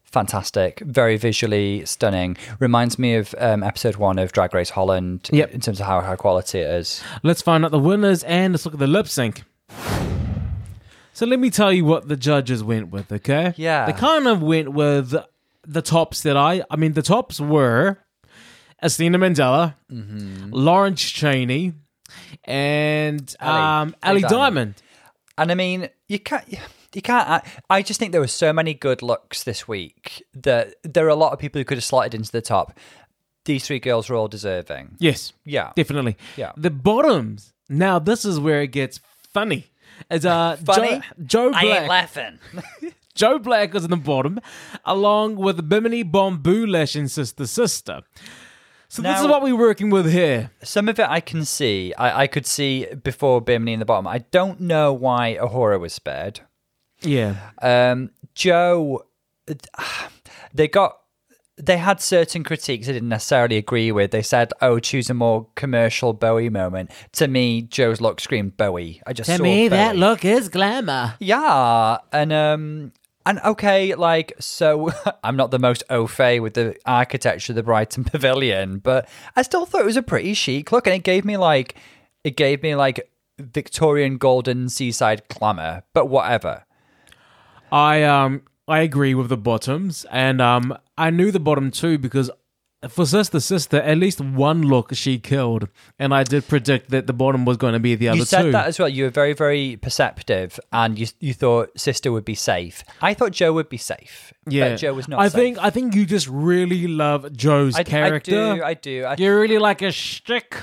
fantastic, very visually stunning. Reminds me of um, episode one of Drag Race Holland Yep. in terms of how high quality it is. Let's find out the winners and let's look at the lip sync. So let me tell you what the judges went with, okay? Yeah. They kind of went with the tops that I I mean the tops were Asttina Mandella, Mm-hmm. Lawrence Chaney, and Ali. um Ali Ali Diamond. And I mean, you can't. You can't. I, I just think there were so many good looks this week that there are a lot of people who could have slotted into the top. These three girls were all deserving. Yes. Yeah. Definitely. Yeah. The bottoms. Now this is where it gets funny. As uh Funny? Joe, Joe Black. I ain't laughing. (laughs) Joe Black was in the bottom, along with Bimini Bon Boulash and Sister Sister. So this is what we're working with here. Some of it I can see. I, I could see before Bimini in the bottom. I don't know why A'Whora was spared. Yeah. Um, Joe, (sighs) they got. They had certain critiques I didn't necessarily agree with. They said, "Oh, choose a more commercial Bowie moment." To me, Joe's look screamed Bowie. I just saw Bowie. That look is glamour. Yeah, and um, and okay, like so, (laughs) I'm not the most au fait with the architecture of the Brighton (laughs) Pavilion, but I still thought it was a pretty chic look, and it gave me like, it gave me like Victorian golden seaside glamour. But whatever. I um I agree with the bottoms, and um I knew the bottom two because for Sister Sister, at least one look she killed, and I did predict that the bottom was going to be the other You said two. that as well. You were very, very perceptive, and you you thought sister would be safe. I thought Joe would be safe. Yeah, but Joe was not. I safe. think I think you just really love Joe's I, character. I do. I do. I, You really like a shtick.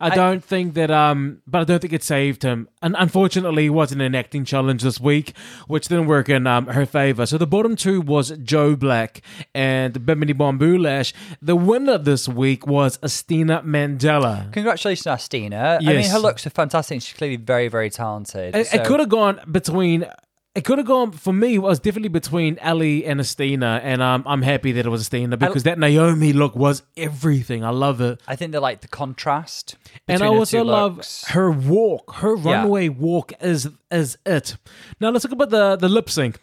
I, don't think that, um, but I don't think it saved him. And unfortunately, it wasn't an acting challenge this week, which didn't work in um, her favor. So the bottom two was Joe Black and Bimini Bon Boulash. The winner this week was Asttina Mandella. Congratulations, Asttina. I mean, her looks are fantastic. She's clearly very, very talented. It, so- it could have gone between. It could have gone for me. It was definitely between Ali and Asttina, and um, I'm happy that it was Asttina because that Naomi look was everything. I love it. I think they like the contrast. and I between also two love looks. her walk. Her runway walk is is it. Now let's talk about the the lip sync.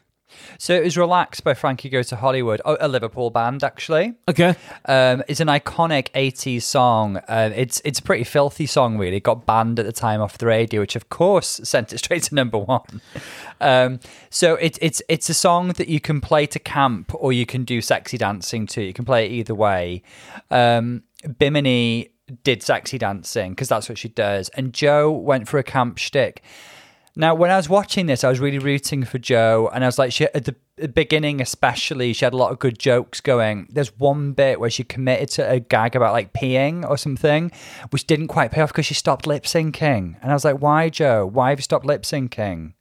So it was Relaxed by Frankie Go to Hollywood, oh, a Liverpool band actually. Okay, Um, it's an iconic 80s song. Uh, it's it's a pretty filthy song, really. It got banned at the time off the radio, which of course (laughs) sent it straight to number one. Um, so it, it's it's a song that you can play to camp or you can do sexy dancing to. You can play it either way. Um, Bimini did sexy dancing because that's what she does, and Joe went for a camp shtick. Now, when I was watching this, I was really rooting for Joe, and I was like, she, at the beginning, especially, she had a lot of good jokes going. There's one bit where she committed to a gag about like peeing or something, which didn't quite pay off because she stopped lip syncing, and I was like, why, Joe? Why have you stopped lip syncing?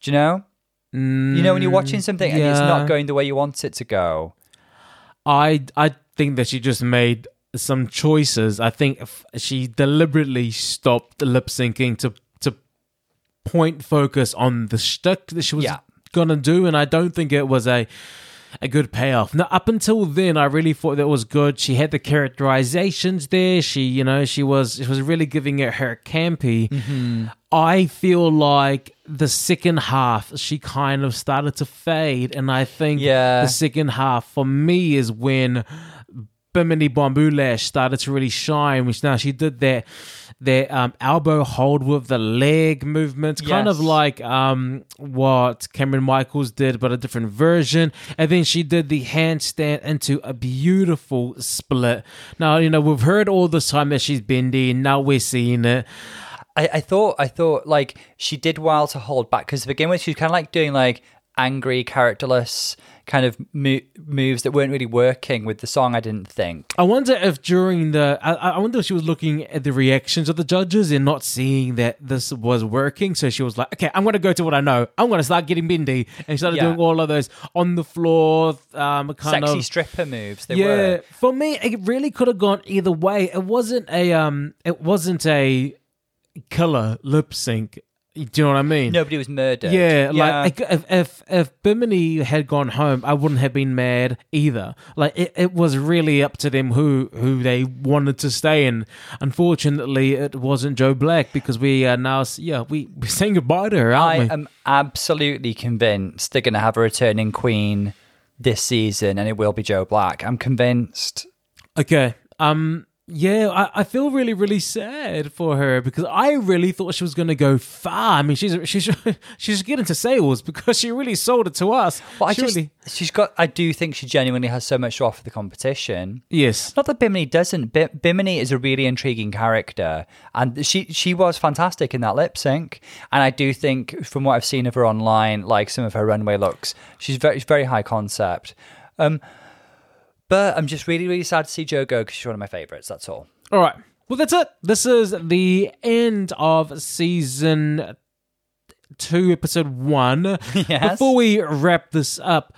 Do you know? you know when you're watching mm, something and it's not going the way you want it to go. I I think that she just made some choices. I think she deliberately stopped lip syncing to point focus on the shtick that she was Yeah. gonna do, and I don't think it was a a good payoff. Now, up until then, I really thought that was good. She had the characterizations there. She, you know, she was she was really giving it her campy. Mm-hmm. I feel like the second half she kind of started to fade, and I think Yeah. the second half for me is when Bimini Bon Boulash started to really shine, which now she did that that um, elbow hold with the leg movement, kind of like um, what Cameron Michaels did, but a different version. And then she did the handstand into a beautiful split. Now, you know, we've heard all this time that she's bendy, and now we're seeing it. I, I thought I thought like she did well to hold back because to begin with she was kind of like doing like angry characterless kind of mo- moves that weren't really working with the song I didn't think I wonder if during the, I, I wonder if she was looking at the reactions of the judges and not seeing that this was working. So she was like, okay, I'm going to go to what I know. I'm going to start getting bendy. And she started Yeah. doing all of those on the floor, um, kind sexy of. stripper moves they yeah, were for me, it really could have gone either way. It wasn't a, um, it wasn't a killer lip sync. Do you know what I mean? nobody was murdered Yeah, like if if if Bimini had gone home, I wouldn't have been mad either. Like it, it was really up to them who who they wanted to stay in. Unfortunately, it wasn't Joe Black because we are now yeah we (laughs) we're saying goodbye to her, I we? am absolutely convinced they're going to have a returning queen this season and it will be Joe Black I'm convinced okay, um. Yeah, I, I feel really, really sad for her because I really thought she was going to go far. I mean, she's she's (laughs) she's getting to sales because she really sold it to us. But I She just, really- she's got. I do think she genuinely has so much to offer the competition. yes, Not that Bimini doesn't. Bi- Bimini is a really intriguing character, and she she was fantastic in that lip sync. And I do think, from what I've seen of her online, like some of her runway looks, she's very very high concept. Um, but I'm just really really sad to see Joe go because she's one of my favorites. That's all. All right. Well, that's it. This is the end of season two, episode one. (laughs) Yes. Before we wrap this up,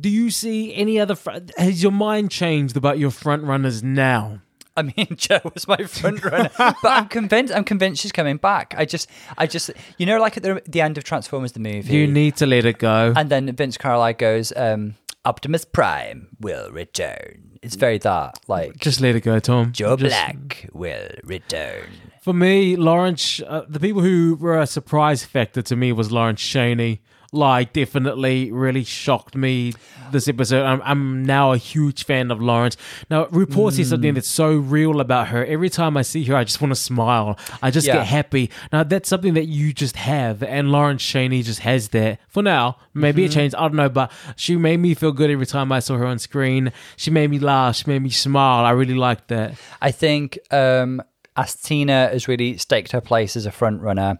do you see any other? Fr- has your mind changed about your front runners now? I mean, (laughs) Joe was my front runner, but I'm convinced. I'm convinced she's coming back. I just, I just, you know, like at the, the end of Transformers the movie, You need to let it go. and then Vince Carlisle goes, um, "Optimus Prime will return." It's very that, like Just let it go, Tom. Joe Just- Black will return. For me, Lawrence, uh, the people who were a surprise factor to me was Lawrence Chaney. Like, definitely really shocked me this episode. I'm, I'm now a huge fan of Lawrence. Now, RuPaul says something that's so real about her. Every time I see her, I just want to smile. I just Yeah. get happy. Now, that's something that you just have, and Lawrence Chaney just has that for now. Maybe it changed. I don't know, but she made me feel good every time I saw her on screen. She made me laugh. She made me smile. I really liked that. I think um, Asttina has really staked her place as a front runner.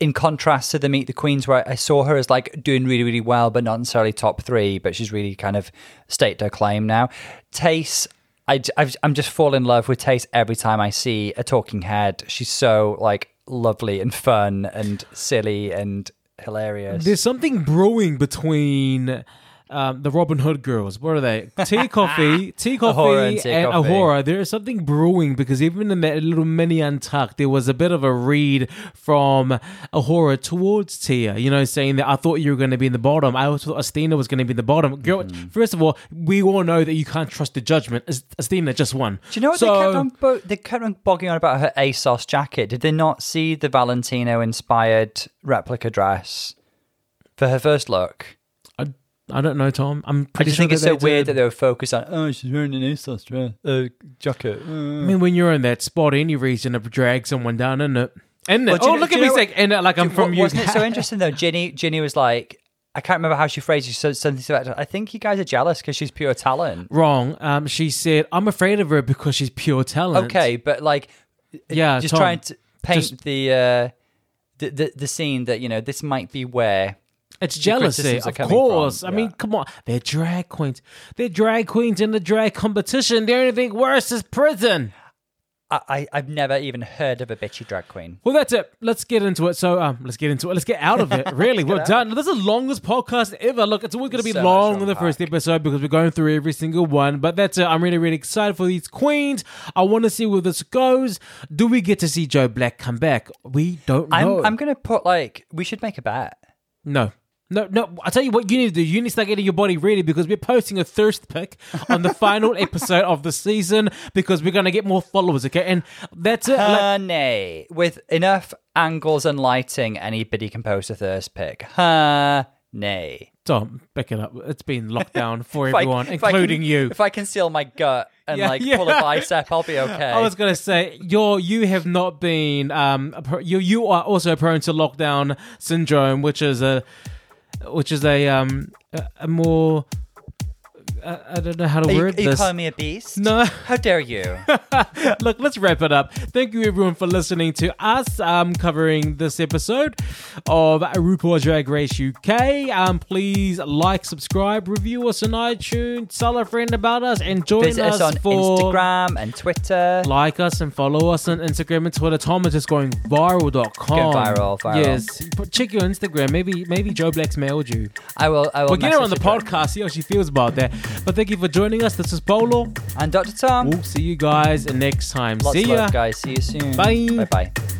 In contrast to the Meet the Queens, where I saw her as like doing really, really well, but not necessarily top three, but she's really kind of staked her claim now. Tayce, I, I've, I'm just fall in love with Tayce every time I see a talking head. She's so like lovely and fun and silly and hilarious. There's something brewing between um, the Robin Hood girls. What are they? Tea (laughs) Coffee, Tea Coffee, A'Whora and Tea and Coffee. A'Whora. There is something brewing because even in that little mini untucked, there was a bit of a read from A'Whora towards Tia. You know, saying that I thought you were going to be in the bottom. I thought Asttina was going to be in the bottom. Girl, Mm-hmm. first of all, we all know that you can't trust the judgment. As- Asttina just won. Do you know what so, they kept on? Bo- they kept on bogging on about her ASOS jacket. Did they not see the Valentino inspired replica dress for her first look? I, don't know, Tom. I'm I pretty just sure think it's so they weird did. that they were focused on. Oh, she's wearing an ASOS dress, uh, jacket. I mean, when you're in that spot, any reason to drag someone down, isn't it? Isn't it? Well, do you oh, know- look do at you me know saying, and uh, like I'm from you. Wasn't it so (laughs) interesting though? Ginny, Ginny was like, I can't remember how she phrased it. She said something about. I think you guys are jealous because she's pure talent. Wrong. Um, she said, "I'm afraid of her because she's pure talent." Okay, but like, Yeah, just Tom, trying to paint just- the, uh, the the the scene that you know this might be where It's jealousy, of course. from, I mean, come on, they're drag queens. They're drag queens in the drag competition. The only thing worse is prison. I, I I've never even heard of a bitchy drag queen. Well, that's it. Let's get into it. So, um, let's get into it. Let's get out of it. (laughs) Really, we're done. This is the longest podcast ever. Look, it's always going to be So long to in the first episode because we're going through every single one. But that's it. I'm really, really excited for these queens. I want to see where this goes. Do we get to see Joe Black come back? We don't know. I'm I'm gonna put like we should make a bet. No. No, no. I tell you what you need to do. You need to start getting your body ready because we're posting a thirst pick on the final (laughs) episode of the season because we're gonna get more followers. Okay, and that's it. Like- with enough angles and lighting, anybody can post a thirst pick. Honey. Tom, pick it up. It's been locked (laughs) down for everyone, I including can- you. If I conceal my gut and Yeah, like yeah. pull a bicep, I'll be okay. (laughs) I was gonna say you're you have not been um you you are also prone to lockdown syndrome, which is a which is a um a, more uh, I don't know how to are you, word are you calling me a beast? No. How dare you? (laughs) Look, let's wrap it up. Thank you everyone for listening to us um, covering this episode of RuPaul's Drag Race UK. Um, please like, subscribe, review us on iTunes, tell a friend about us, and join Visit us on for Instagram and Twitter. like us and follow us on Instagram and Twitter. Tom is just going viral.com. Going viral, viral. Yes. Check your Instagram. Maybe maybe Joe Black's mailed you. I will. I will. We'll get her on the podcast, see how she feels about that. But thank you for joining us. This is Polo. And Dr. Tom. We'll see you guys next time. Lots see ya. guys. See you soon. Bye. Bye bye.